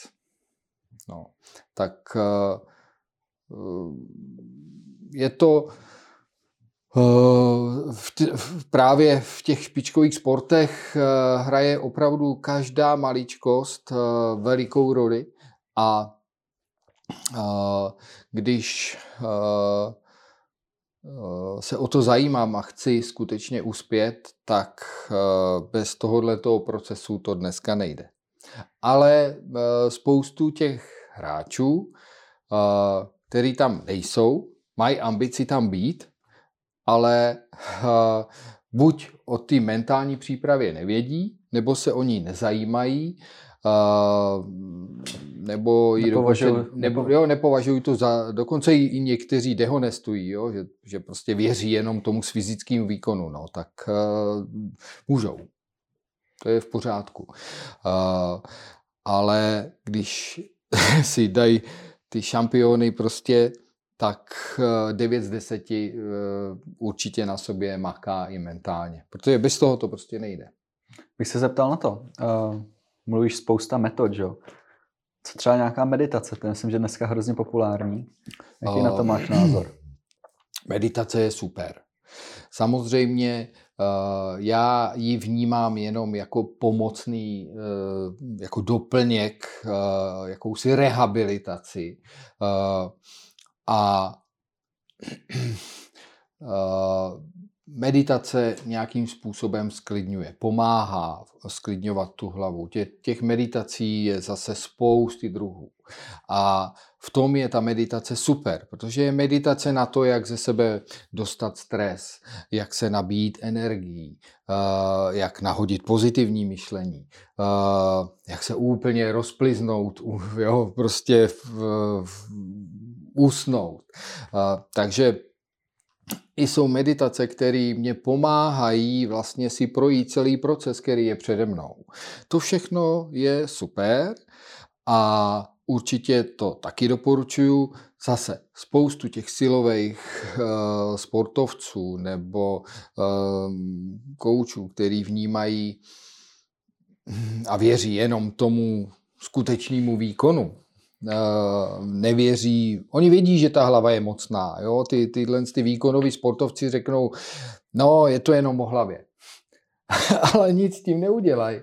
[SPEAKER 2] No, tak eh, eh, je to eh, v t- právě v těch špičkových sportech hraje opravdu každá maličkost velikou roli a když se o to zajímám a chci skutečně uspět, tak bez tohoto procesu to dneska nejde. Ale spoustu těch hráčů, eh, který tam nejsou, mají ambici tam být, ale eh, buď o té mentální přípravě nevědí, nebo se o ní nezajímají, Uh, nebo ji nepovažují, dokonce, nebo, jo, nepovažují to za, dokonce i někteří dehonestují, jo, že, že prostě věří jenom tomu s fyzickým výkonu, no, tak uh, můžou. To je v pořádku. Uh, ale když si dají ty šampiony prostě, tak 9 z 10 eh, určitě na sobě maká i mentálně. Protože bez toho to prostě nejde.
[SPEAKER 1] Bych se zeptal na to. Mluvíš spousta metod, že? Co třeba nějaká meditace? To myslím, že dneska hrozně populární. Jaký uh, na to máš názor?
[SPEAKER 2] Meditace je super. Samozřejmě Eh, já ji vnímám jenom jako pomocný, eh, jako doplněk, eh, jakousi rehabilitaci. A meditace nějakým způsobem sklidňuje, pomáhá sklidňovat tu hlavu. Tě, těch meditací je zase spousty druhů. A v tom je ta meditace super, protože je meditace na to, jak ze sebe dostat stres, jak se nabít energií, jak nahodit pozitivní myšlení, jak se úplně rozpliznout, jo, prostě v, v, usnout. Takže i jsou meditace, které mě pomáhají vlastně si projít celý proces, který je přede mnou. To všechno je super a určitě to taky doporučuju. Zase spoustu těch silových uh, sportovců nebo uh, koučů, který vnímají a věří jenom tomu skutečnému výkonu, nevěří, oni vědí, že ta hlava je mocná, jo? Ty, tyhle ty výkonoví sportovci řeknou, no je to jenom o hlavě, ale nic s tím neudělají.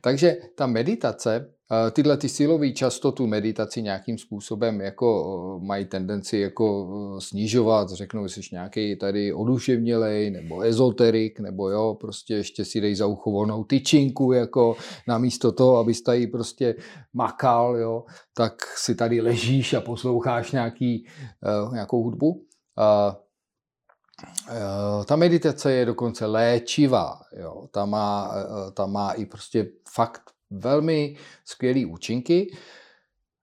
[SPEAKER 2] Takže ta meditace tyhle ty silový často tu meditaci nějakým způsobem jako mají tendenci jako snižovat, řeknou, jsi nějaký tady oduševnělej, nebo ezoterik, nebo jo, prostě ještě si dej za ucho volnou tyčinku, jako namísto toho, abys tady prostě makal, jo, tak si tady ležíš a posloucháš nějaký, nějakou hudbu. Ta meditace je dokonce léčivá, jo. Ta, má, ta má i prostě fakt velmi skvělé účinky.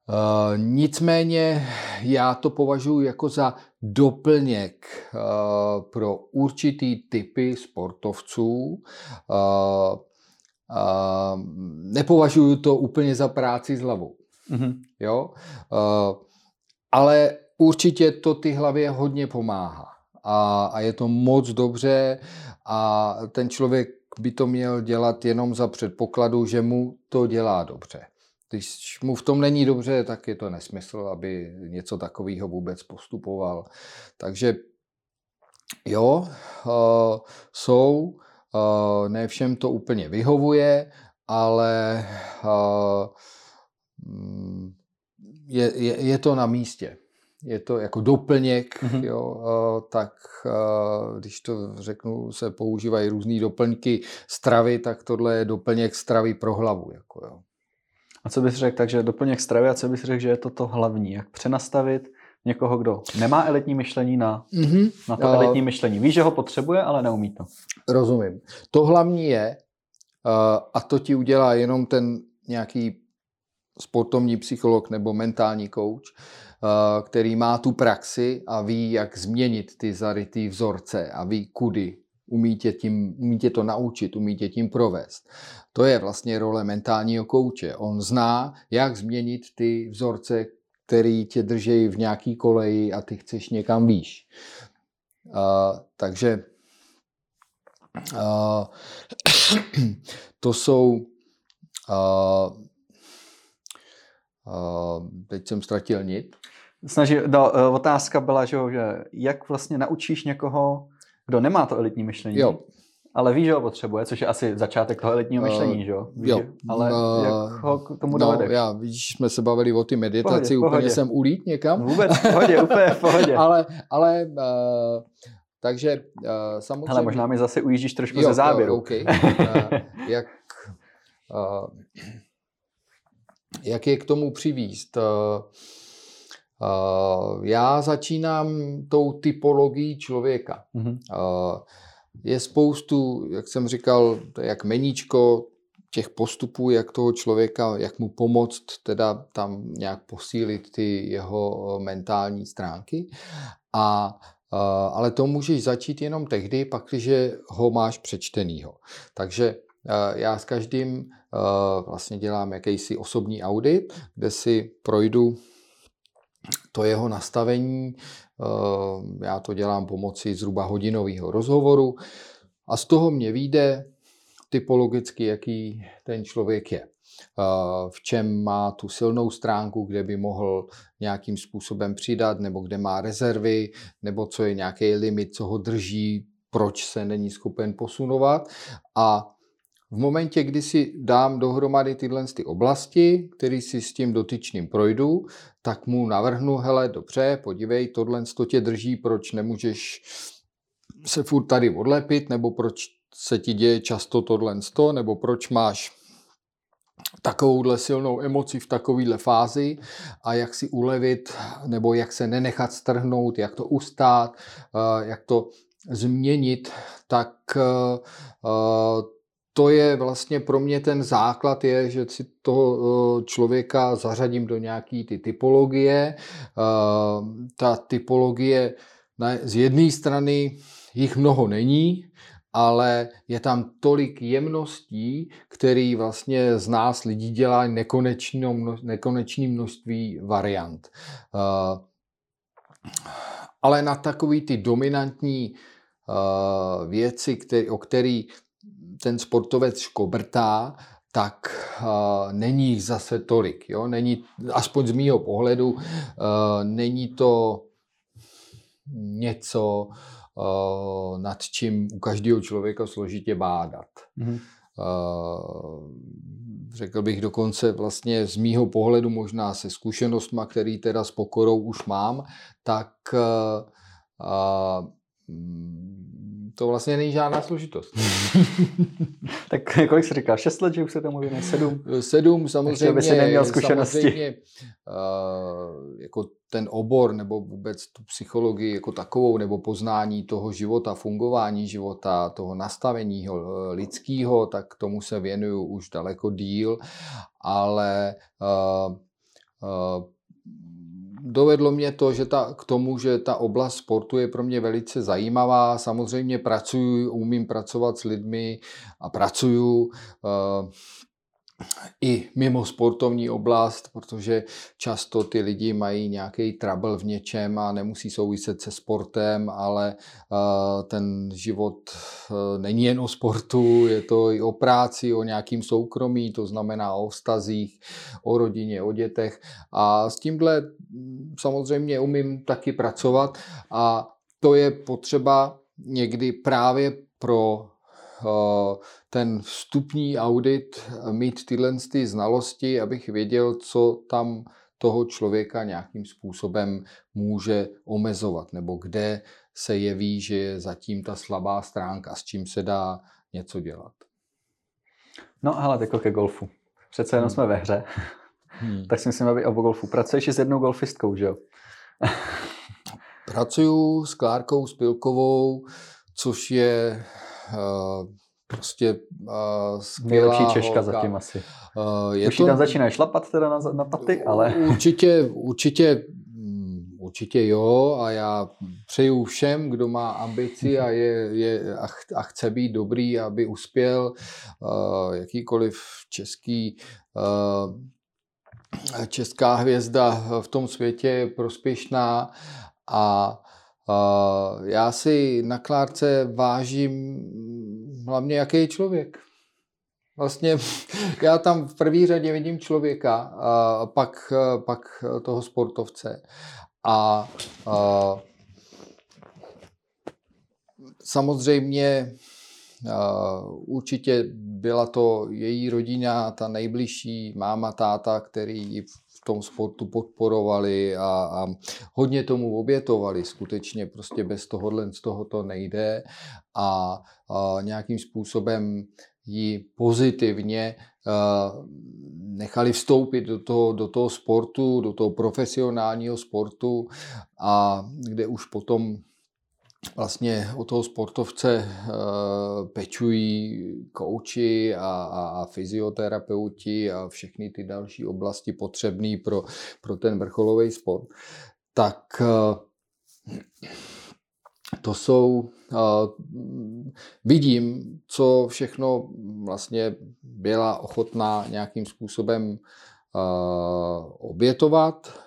[SPEAKER 2] Uh, nicméně já to považuji jako za doplněk uh, pro určitý typy sportovců. Uh, uh, nepovažuji to úplně za práci s hlavou. Mm-hmm. Jo? Ale určitě to ty hlavě hodně pomáhá. A, a je to moc dobře a ten člověk by to měl dělat jenom za předpokladu, že mu to dělá dobře. Když mu v tom není dobře, tak je to nesmysl, aby něco takového vůbec postupoval. Takže jo, uh, jsou, uh, ne všem to úplně vyhovuje, ale uh, je, je, je to na místě je to jako doplněk, mm-hmm. jo, tak když to řeknu, se používají různé doplňky stravy, tak tohle je doplněk stravy pro hlavu. Jako, jo.
[SPEAKER 1] A co bys řekl, takže doplněk stravy a co bys řekl, že je to to hlavní, jak přenastavit někoho, kdo nemá elitní myšlení na, mm-hmm. na to elitní myšlení. Ví, že ho potřebuje, ale neumí to.
[SPEAKER 2] Rozumím. To hlavní je, a to ti udělá jenom ten nějaký sportovní psycholog nebo mentální coach, který má tu praxi a ví, jak změnit ty zarytý vzorce a ví, kudy. Umí tě, tím, umí tě to naučit, umí tě tím provést. To je vlastně role mentálního kouče. On zná, jak změnit ty vzorce, který tě drží v nějaký koleji a ty chceš někam výš. Uh, takže uh, to jsou uh, uh, teď jsem ztratil nit
[SPEAKER 1] snaží, no, e, otázka byla, že, že jak vlastně naučíš někoho, kdo nemá to elitní myšlení, jo. ale ví, že ho potřebuje, což je asi začátek toho elitního uh, myšlení, že jo? Ví, jo. Ale uh, jak ho k tomu
[SPEAKER 2] no,
[SPEAKER 1] dovedeš?
[SPEAKER 2] Já, vidíš, jsme se bavili o ty meditaci, pohodě, úplně pohodě. jsem ulít někam.
[SPEAKER 1] No vůbec, v pohodě, úplně v pohodě.
[SPEAKER 2] ale, ale uh, takže uh, samozřejmě... Ale
[SPEAKER 1] možná mi zase ujíždíš trošku jo, ze záběru. Jo,
[SPEAKER 2] okay. uh, jak, uh, jak je k tomu přivíst? Uh, já začínám tou typologií člověka. Mm-hmm. Je spoustu, jak jsem říkal, jak meníčko těch postupů, jak toho člověka, jak mu pomoct, teda tam nějak posílit ty jeho mentální stránky. A ale to můžeš začít jenom tehdy, pak, když ho máš přečtenýho. Takže já s každým vlastně dělám jakýsi osobní audit, kde si projdu to jeho nastavení, eh, já to dělám pomocí zhruba hodinového rozhovoru a z toho mě vyjde typologicky, jaký ten člověk je. Eh, v čem má tu silnou stránku, kde by mohl nějakým způsobem přidat, nebo kde má rezervy, nebo co je nějaký limit, co ho drží, proč se není schopen posunovat. A v momentě, kdy si dám dohromady tyhle ty oblasti, který si s tím dotyčným projdu, tak mu navrhnu, hele, dobře, podívej, tohle to tě drží, proč nemůžeš se furt tady odlepit, nebo proč se ti děje často tohle, nebo proč máš takovouhle silnou emoci v takovéhle fázi a jak si ulevit, nebo jak se nenechat strhnout, jak to ustát, eh, jak to změnit, tak eh, to je vlastně pro mě ten základ je, že si toho eh, člověka zařadím do nějaký ty typologie. Eh, ta typologie z jedné strany jich mnoho není, ale je tam tolik jemností, který vlastně z nás lidí dělá nekonečné množství variant. Eh, ale na takový ty dominantní věci, který, o který ten sportovec škobrtá, tak uh, není jich zase tolik. Jo? Není, aspoň z mýho pohledu, uh, není to něco, uh, nad čím u každého člověka složitě bádat. Mm-hmm. řekl bych dokonce vlastně z mýho pohledu možná se zkušenostma, který teda s pokorou už mám, tak to vlastně není žádná složitost.
[SPEAKER 1] tak kolik jsi říkal? Šest let, že už se tomu věnuje? Sedm?
[SPEAKER 2] Sedm, samozřejmě.
[SPEAKER 1] by si neměl zkušenosti. Samozřejmě,
[SPEAKER 2] uh, jako ten obor nebo vůbec tu psychologii jako takovou nebo poznání toho života, fungování života, toho nastavení lidského, tak tomu se věnuju už daleko díl, ale uh, uh, dovedlo mě to, že ta, k tomu, že ta oblast sportu je pro mě velice zajímavá. Samozřejmě pracuji, umím pracovat s lidmi a pracuju. Uh, i mimo sportovní oblast, protože často ty lidi mají nějaký trouble v něčem a nemusí souviset se sportem, ale ten život e, není jen o sportu, je to i o práci, o nějakým soukromí, to znamená o vztazích, o rodině, o dětech. A s tímhle samozřejmě umím taky pracovat a to je potřeba někdy právě pro Eh, ten vstupní audit, eh, mít tyhle ty znalosti, abych věděl, co tam toho člověka nějakým způsobem může omezovat, nebo kde se jeví, že je zatím ta slabá stránka, s čím se dá něco dělat.
[SPEAKER 1] No ale jako ke golfu. Přece jenom hmm. jsme ve hře. Hmm. tak si myslím, aby o golfu. Pracuješ i s jednou golfistkou, že jo?
[SPEAKER 2] Pracuju s Klárkou Spilkovou, což je prostě uh,
[SPEAKER 1] Nejlepší Češka holka. zatím asi. Uh, je Už to... tam začínají šlapat teda na, na paty, ale...
[SPEAKER 2] Určitě, určitě mm, Určitě jo a já přeju všem, kdo má ambici a, je, je, a, ch, a chce být dobrý, aby uspěl uh, jakýkoliv český uh, česká hvězda v tom světě je prospěšná a já si na Klárce vážím hlavně, jaký je člověk. Vlastně já tam v první řadě vidím člověka, a pak, pak toho sportovce. A, a samozřejmě určitě byla to její rodina, ta nejbližší máma, táta, který tom sportu podporovali a, a hodně tomu obětovali. Skutečně prostě bez tohohle z toho to nejde a, a nějakým způsobem ji pozitivně nechali vstoupit do toho, do toho sportu, do toho profesionálního sportu a kde už potom vlastně o toho sportovce eh, pečují kouči a, a, a fyzioterapeuti a všechny ty další oblasti potřebné pro, pro ten vrcholový sport, tak eh, to jsou, eh, vidím, co všechno vlastně byla ochotná nějakým způsobem obětovat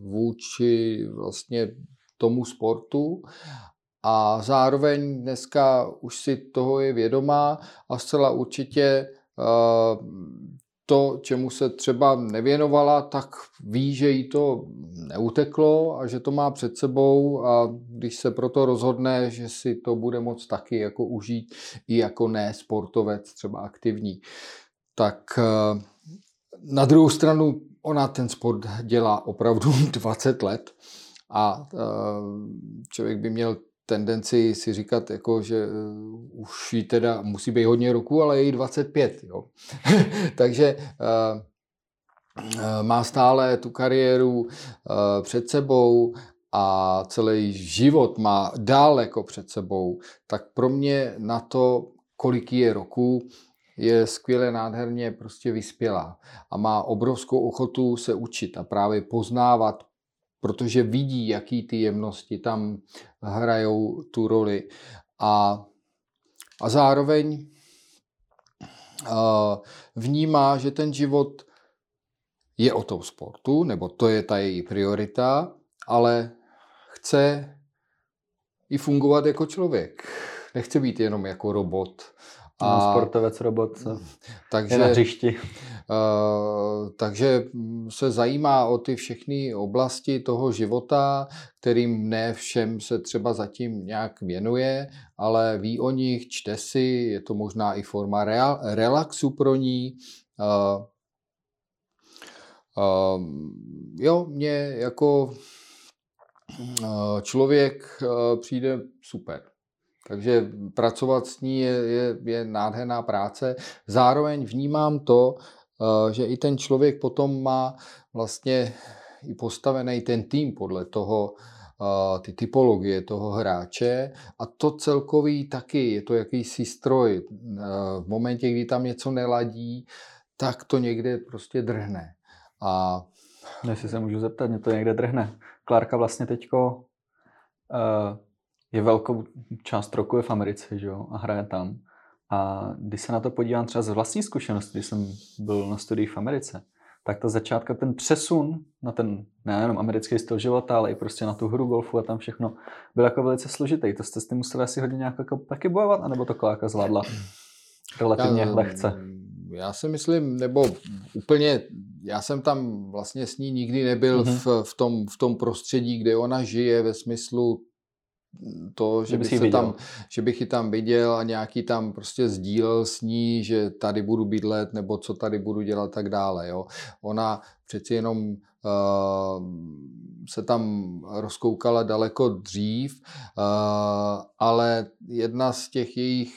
[SPEAKER 2] vůči vlastně tomu sportu. A zároveň dneska už si toho je vědomá a zcela určitě eh, to, čemu se třeba nevěnovala, tak ví, že jí to neuteklo a že to má před sebou. A když se proto rozhodne, že si to bude moct taky jako užít i jako ne sportovec třeba aktivní, tak eh, na druhou stranu ona ten sport dělá opravdu 20 let a eh, člověk by měl tendenci si říkat, jako, že uh, už jí teda musí být hodně roku, ale je jí 25. Jo. Takže uh, uh, má stále tu kariéru před sebou a celý život má daleko před sebou, tak pro mě na to, kolik je roku, je skvěle nádherně prostě vyspělá a má obrovskou ochotu se učit a právě poznávat protože vidí, jaký ty jemnosti tam hrajou tu roli. A, a zároveň vnímá, že ten život je o tom sportu, nebo to je ta její priorita, ale chce i fungovat jako člověk. Nechce být jenom jako robot
[SPEAKER 1] A, no, sportovec robot takže, je na hřišti.
[SPEAKER 2] Uh, takže se zajímá o ty všechny oblasti toho života, kterým ne všem se třeba zatím nějak věnuje, ale ví o nich, čte si, je to možná i forma real, relaxu pro ní. Uh, uh, jo, mě jako člověk přijde super. Takže pracovat s ní je, je, je nádherná práce. Zároveň vnímám to, eh, že i ten člověk potom má vlastně i postavený ten tým podle toho, eh, ty typologie toho hráče a to celkový taky, je to jakýsi stroj. Eh, v momentě, kdy tam něco neladí, tak to někde prostě drhne. A
[SPEAKER 1] Jestli se můžu zeptat, mě to někde drhne. Klárka vlastně teďko uh, je velkou část roku je v Americe, že jo, a hraje tam. A když se na to podívám třeba z vlastní zkušenosti, když jsem byl na studiích v Americe, tak ta začátka, ten přesun na ten nejenom americký styl života, ale i prostě na tu hru golfu a tam všechno, byl jako velice složitý. To jste s tím museli asi hodně nějak jako taky bojovat, anebo to Kláka zvládla relativně já, lehce?
[SPEAKER 2] Já si myslím, nebo úplně, já jsem tam vlastně s ní nikdy nebyl mm-hmm. v, v, tom, v tom prostředí, kde ona žije ve smyslu to, že, bych se tam, že bych ji tam viděl a nějaký tam prostě sdílel s ní, že tady budu bydlet nebo co tady budu dělat tak dále. Jo. Ona přeci jenom uh, se tam rozkoukala daleko dřív, uh, ale jedna z těch jejich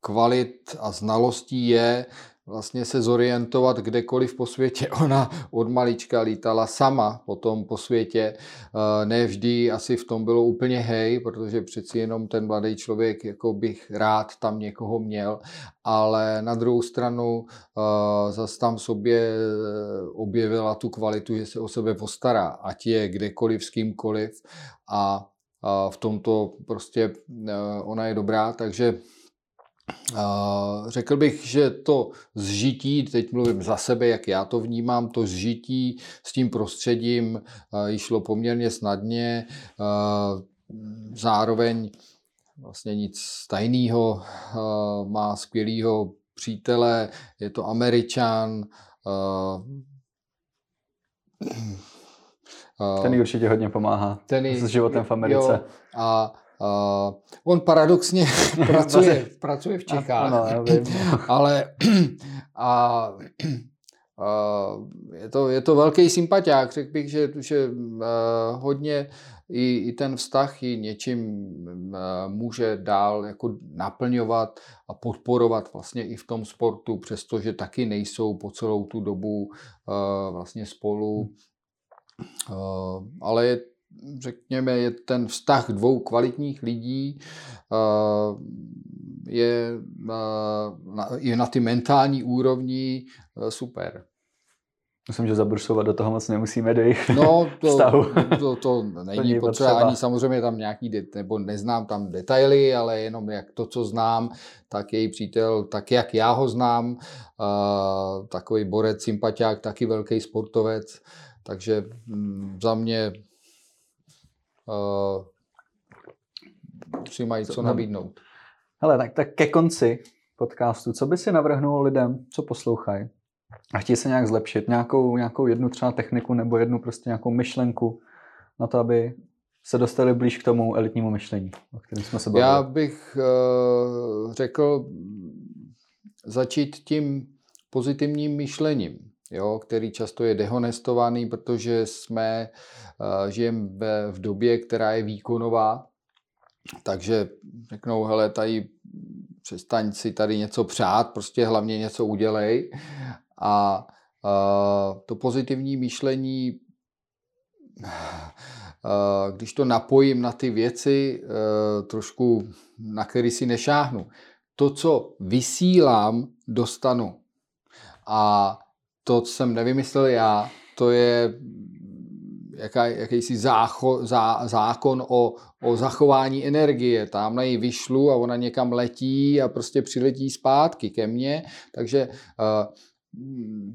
[SPEAKER 2] kvalit a znalostí je, vlastně se zorientovat kdekoliv po světě. Ona od malička lítala sama potom po světě. Eh, ne vždy asi v tom bylo úplně hej, protože přeci jenom ten mladý člověk, jako bych rád tam někoho měl, ale na druhou stranu uh, zase tam sobě eh, objevila tu kvalitu, že se o sebe postará, ať je kdekoliv, s kýmkoliv a v tomto prostě ona je dobrá, takže Řekl bych, že to zžití, teď mluvím za sebe, jak já to vnímám, to zžití s tím prostředím šlo poměrně snadně. Zároveň vlastně nic tajného, má skvělého přítele, je to američan.
[SPEAKER 1] Ten určitě hodně pomáhá ten s životem v Americe. Jo,
[SPEAKER 2] a Uh, on paradoxně pracuje, pracuje v Čechách, ano, já vím. ale a, uh, je, to, je to velký sympatiák. Řekl bych, že, že uh, hodně i, i ten vztah i něčím uh, může dál jako naplňovat a podporovat vlastně i v tom sportu, přestože taky nejsou po celou tu dobu uh, vlastně spolu. Uh, ale je řekněme, je ten vztah dvou kvalitních lidí, je na, je na ty mentální úrovni super.
[SPEAKER 1] Myslím, že zabrušovat do toho moc nemusíme do jejich
[SPEAKER 2] no,
[SPEAKER 1] to, vztahu.
[SPEAKER 2] To, to není, není potřeba, potřeba, ani samozřejmě tam nějaký, det, nebo neznám tam detaily, ale jenom jak to, co znám, tak její přítel, tak jak já ho znám, uh, takový borec, sympatiák, taky velký sportovec, takže mm, za mě si mají co nabídnout.
[SPEAKER 1] Hele, tak, tak ke konci podcastu, co by si navrhnul lidem, co poslouchají? A chtějí se nějak zlepšit, nějakou, nějakou jednu třeba techniku nebo jednu prostě nějakou myšlenku na to, aby se dostali blíž k tomu elitnímu myšlení, o kterém jsme se bavili.
[SPEAKER 2] Já bych uh, řekl začít tím pozitivním myšlením jo, který často je dehonestovaný, protože jsme, uh, žijeme v, době, která je výkonová, takže řeknou, hele, tady přestaň si tady něco přát, prostě hlavně něco udělej. A uh, to pozitivní myšlení, uh, když to napojím na ty věci, trošku na který si nešáhnu, to, co vysílám, dostanu. A to jsem nevymyslel já, to je jaká, jakýsi zácho, zá, zákon o, o zachování energie. Tamhle ji vyšlu a ona někam letí a prostě přiletí zpátky ke mně. Takže uh,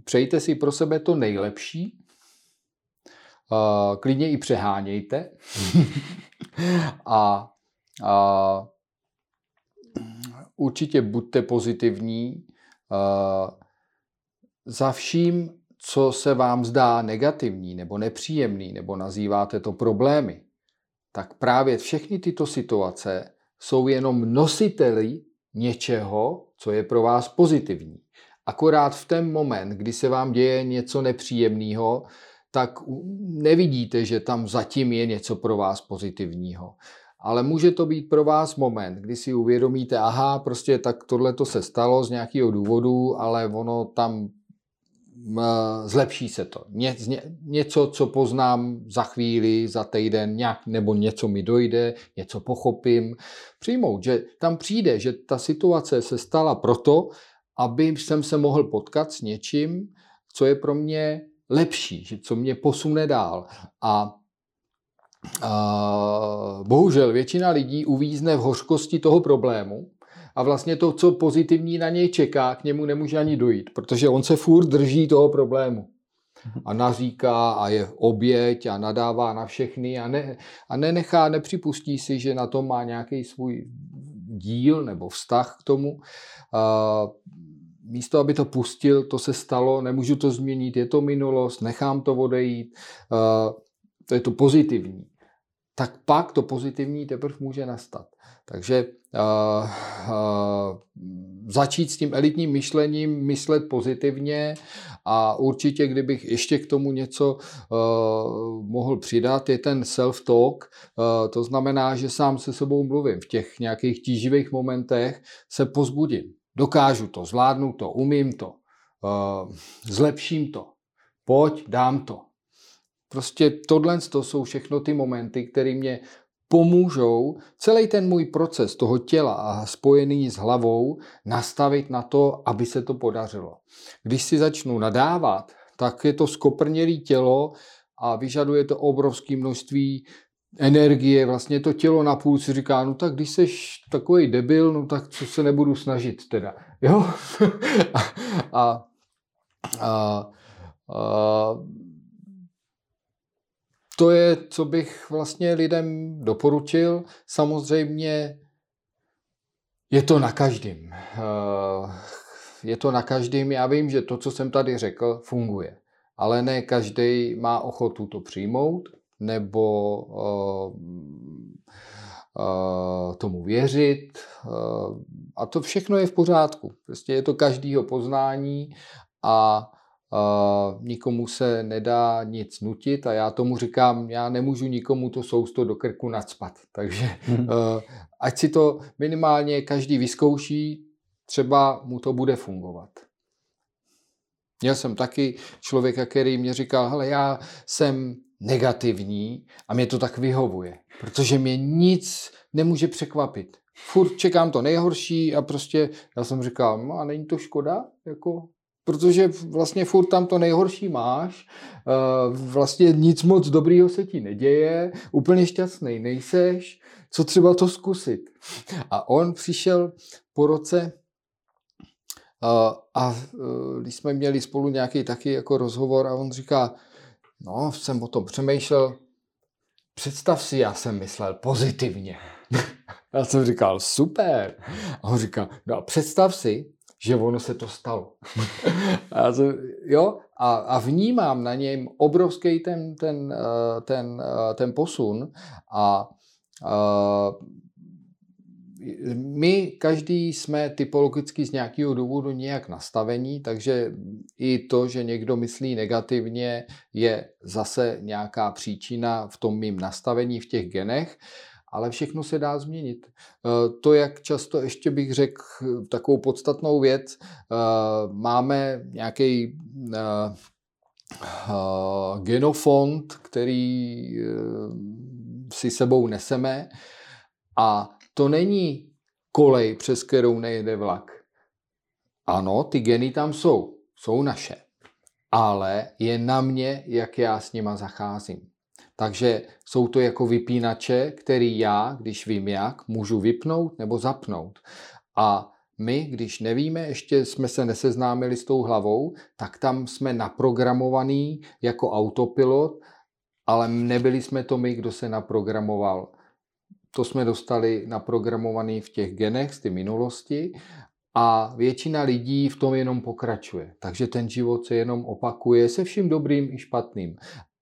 [SPEAKER 2] přejte si pro sebe to nejlepší. Uh, klidně i přehánějte. a, a určitě buďte pozitivní. Za vším, co se vám zdá negativní nebo nepříjemný, nebo nazýváte to problémy, tak právě všechny tyto situace jsou jenom nositeli něčeho, co je pro vás pozitivní. Akorát v ten moment, kdy se vám děje něco nepříjemného, tak nevidíte, že tam zatím je něco pro vás pozitivního. Ale může to být pro vás moment, kdy si uvědomíte, aha, prostě tak tohle to se stalo z nějakého důvodu, ale ono tam zlepší se to. Ně, něco, co poznám za chvíli, za týden, nějak, nebo něco mi dojde, něco pochopím. Přijmout, že tam přijde, že ta situace se stala proto, aby jsem se mohl potkat s něčím, co je pro mě lepší, že co mě posune dál. A a bohužel většina lidí uvízne v hořkosti toho problému a vlastně to, co pozitivní na něj čeká, k němu nemůže ani dojít, protože on se furt drží toho problému a naříká a je oběť a nadává na všechny a, ne, a nenechá, nepřipustí si, že na tom má nějaký svůj díl nebo vztah k tomu. A místo, aby to pustil, to se stalo, nemůžu to změnit, je to minulost, nechám to odejít, a to je to pozitivní. Tak pak to pozitivní teprve může nastat. Takže uh, uh, začít s tím elitním myšlením, myslet pozitivně a určitě, kdybych ještě k tomu něco uh, mohl přidat, je ten self-talk. Uh, to znamená, že sám se sebou mluvím. V těch nějakých tíživých momentech se pozbudím. Dokážu to, zvládnu to, umím to, uh, zlepším to, pojď, dám to. Prostě tohle to jsou všechno ty momenty, které mě pomůžou celý ten můj proces toho těla a spojený s hlavou nastavit na to, aby se to podařilo. Když si začnu nadávat, tak je to skoprnělé tělo a vyžaduje to obrovské množství energie, vlastně to tělo na půl si říká, no tak když jsi takový debil, no tak co se nebudu snažit teda, jo? a, a, a, a to je, co bych vlastně lidem doporučil. Samozřejmě je to na každém. Eh, je to na každém. Já vím, že to, co jsem tady řekl, funguje. Ale ne každý má ochotu to přijmout nebo uh, uh, tomu věřit. A to všechno je v pořádku. Prostě je to každýho poznání a Uh, nikomu se nedá nic nutit a já tomu říkám, já nemůžu nikomu to sousto do krku nadspat. Takže uh, ať si to minimálně každý vyzkouší, třeba mu to bude fungovat. Měl jsem taky člověka, který mě říkal, hele, já jsem negativní a mě to tak vyhovuje, protože mě nic nemůže překvapit. Furt čekám to nejhorší a prostě já jsem říkal, no a není to škoda, jako protože vlastně furt tam to nejhorší máš, eh, vlastně nic moc dobrýho se ti neděje, úplně šťastný nejseš, co třeba to zkusit. A on přišel po roce eh, a eh, když jsme měli spolu nějaký taky jako rozhovor a on říká, no, jsem o tom přemýšlel, představ si, já jsem myslel pozitivně. Já jsem říkal, super. A on říká, no a představ si, že ono se to stalo. a, to, jo? A, a vnímám na něm obrovský ten, ten, eh, ten, eh, ten posun a, a my každý jsme typologicky z nějakého důvodu nějak nastavení, takže i to, že někdo myslí negativně, je zase nějaká příčina v tom mým nastavení v těch genech ale všechno se dá změnit. Eh, to, jak často ještě bych řekl takovou podstatnou věc, eh, máme nějaký eh, genofond, který si sebou neseme a to není kolej, přes kterou nejede vlak. Ano, ty geny tam jsou, jsou naše, ale je na mě, jak já s nima zacházím. Takže jsou to jako vypínače, který já, když vím jak, můžu vypnout nebo zapnout. A my, když nevíme, ještě jsme se neseznámili s tou hlavou, tak tam jsme naprogramovaný jako autopilot, ale nebyli jsme to my, kdo se naprogramoval. to jsme dostali naprogramovaný v těch genech z ty minulosti a většina lidí v tom jenom pokračuje. Takže ten život se jenom opakuje se vším dobrým i špatným.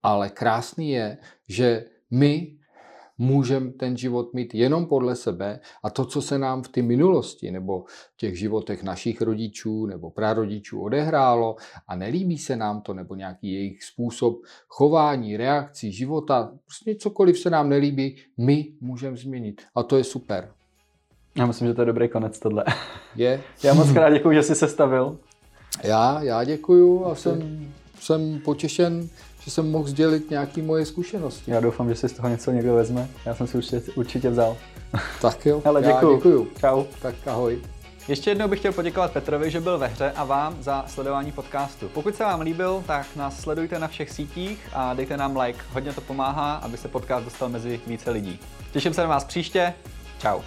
[SPEAKER 2] Ale krásný je, že my můžeme ten život mít jenom podle sebe a to, co se nám v té minulosti nebo v těch životech našich rodičů nebo prarodičů odehrálo a nelíbí se nám to nebo nějaký jejich způsob chování, reakcí, života, prostě cokoliv se nám nelíbí, my můžeme změnit. A to je super.
[SPEAKER 1] Já myslím, že to je dobrý konec tohle.
[SPEAKER 2] Je.
[SPEAKER 1] Já moc krát děkuji, že jsi se stavil.
[SPEAKER 2] Já, já děkuju a jsem, jsem potěšen, že jsem mohl sdělit nějaké moje zkušenosti.
[SPEAKER 1] Já doufám, že si z toho něco někdo vezme. Já jsem si určitě, určitě vzal.
[SPEAKER 2] Tak jo,
[SPEAKER 1] Ale děkuju.
[SPEAKER 2] Já děkuju.
[SPEAKER 1] Čau.
[SPEAKER 2] Tak ahoj.
[SPEAKER 1] Ještě jednou bych chtěl poděkovat Petrovi, že byl ve hře a vám za sledování podcastu. Pokud se vám líbil, tak nás sledujte na všech sítích a dejte nám like. Hodně to pomáhá, aby se podcast dostal mezi více lidí. Těším se na vás příště. Čau.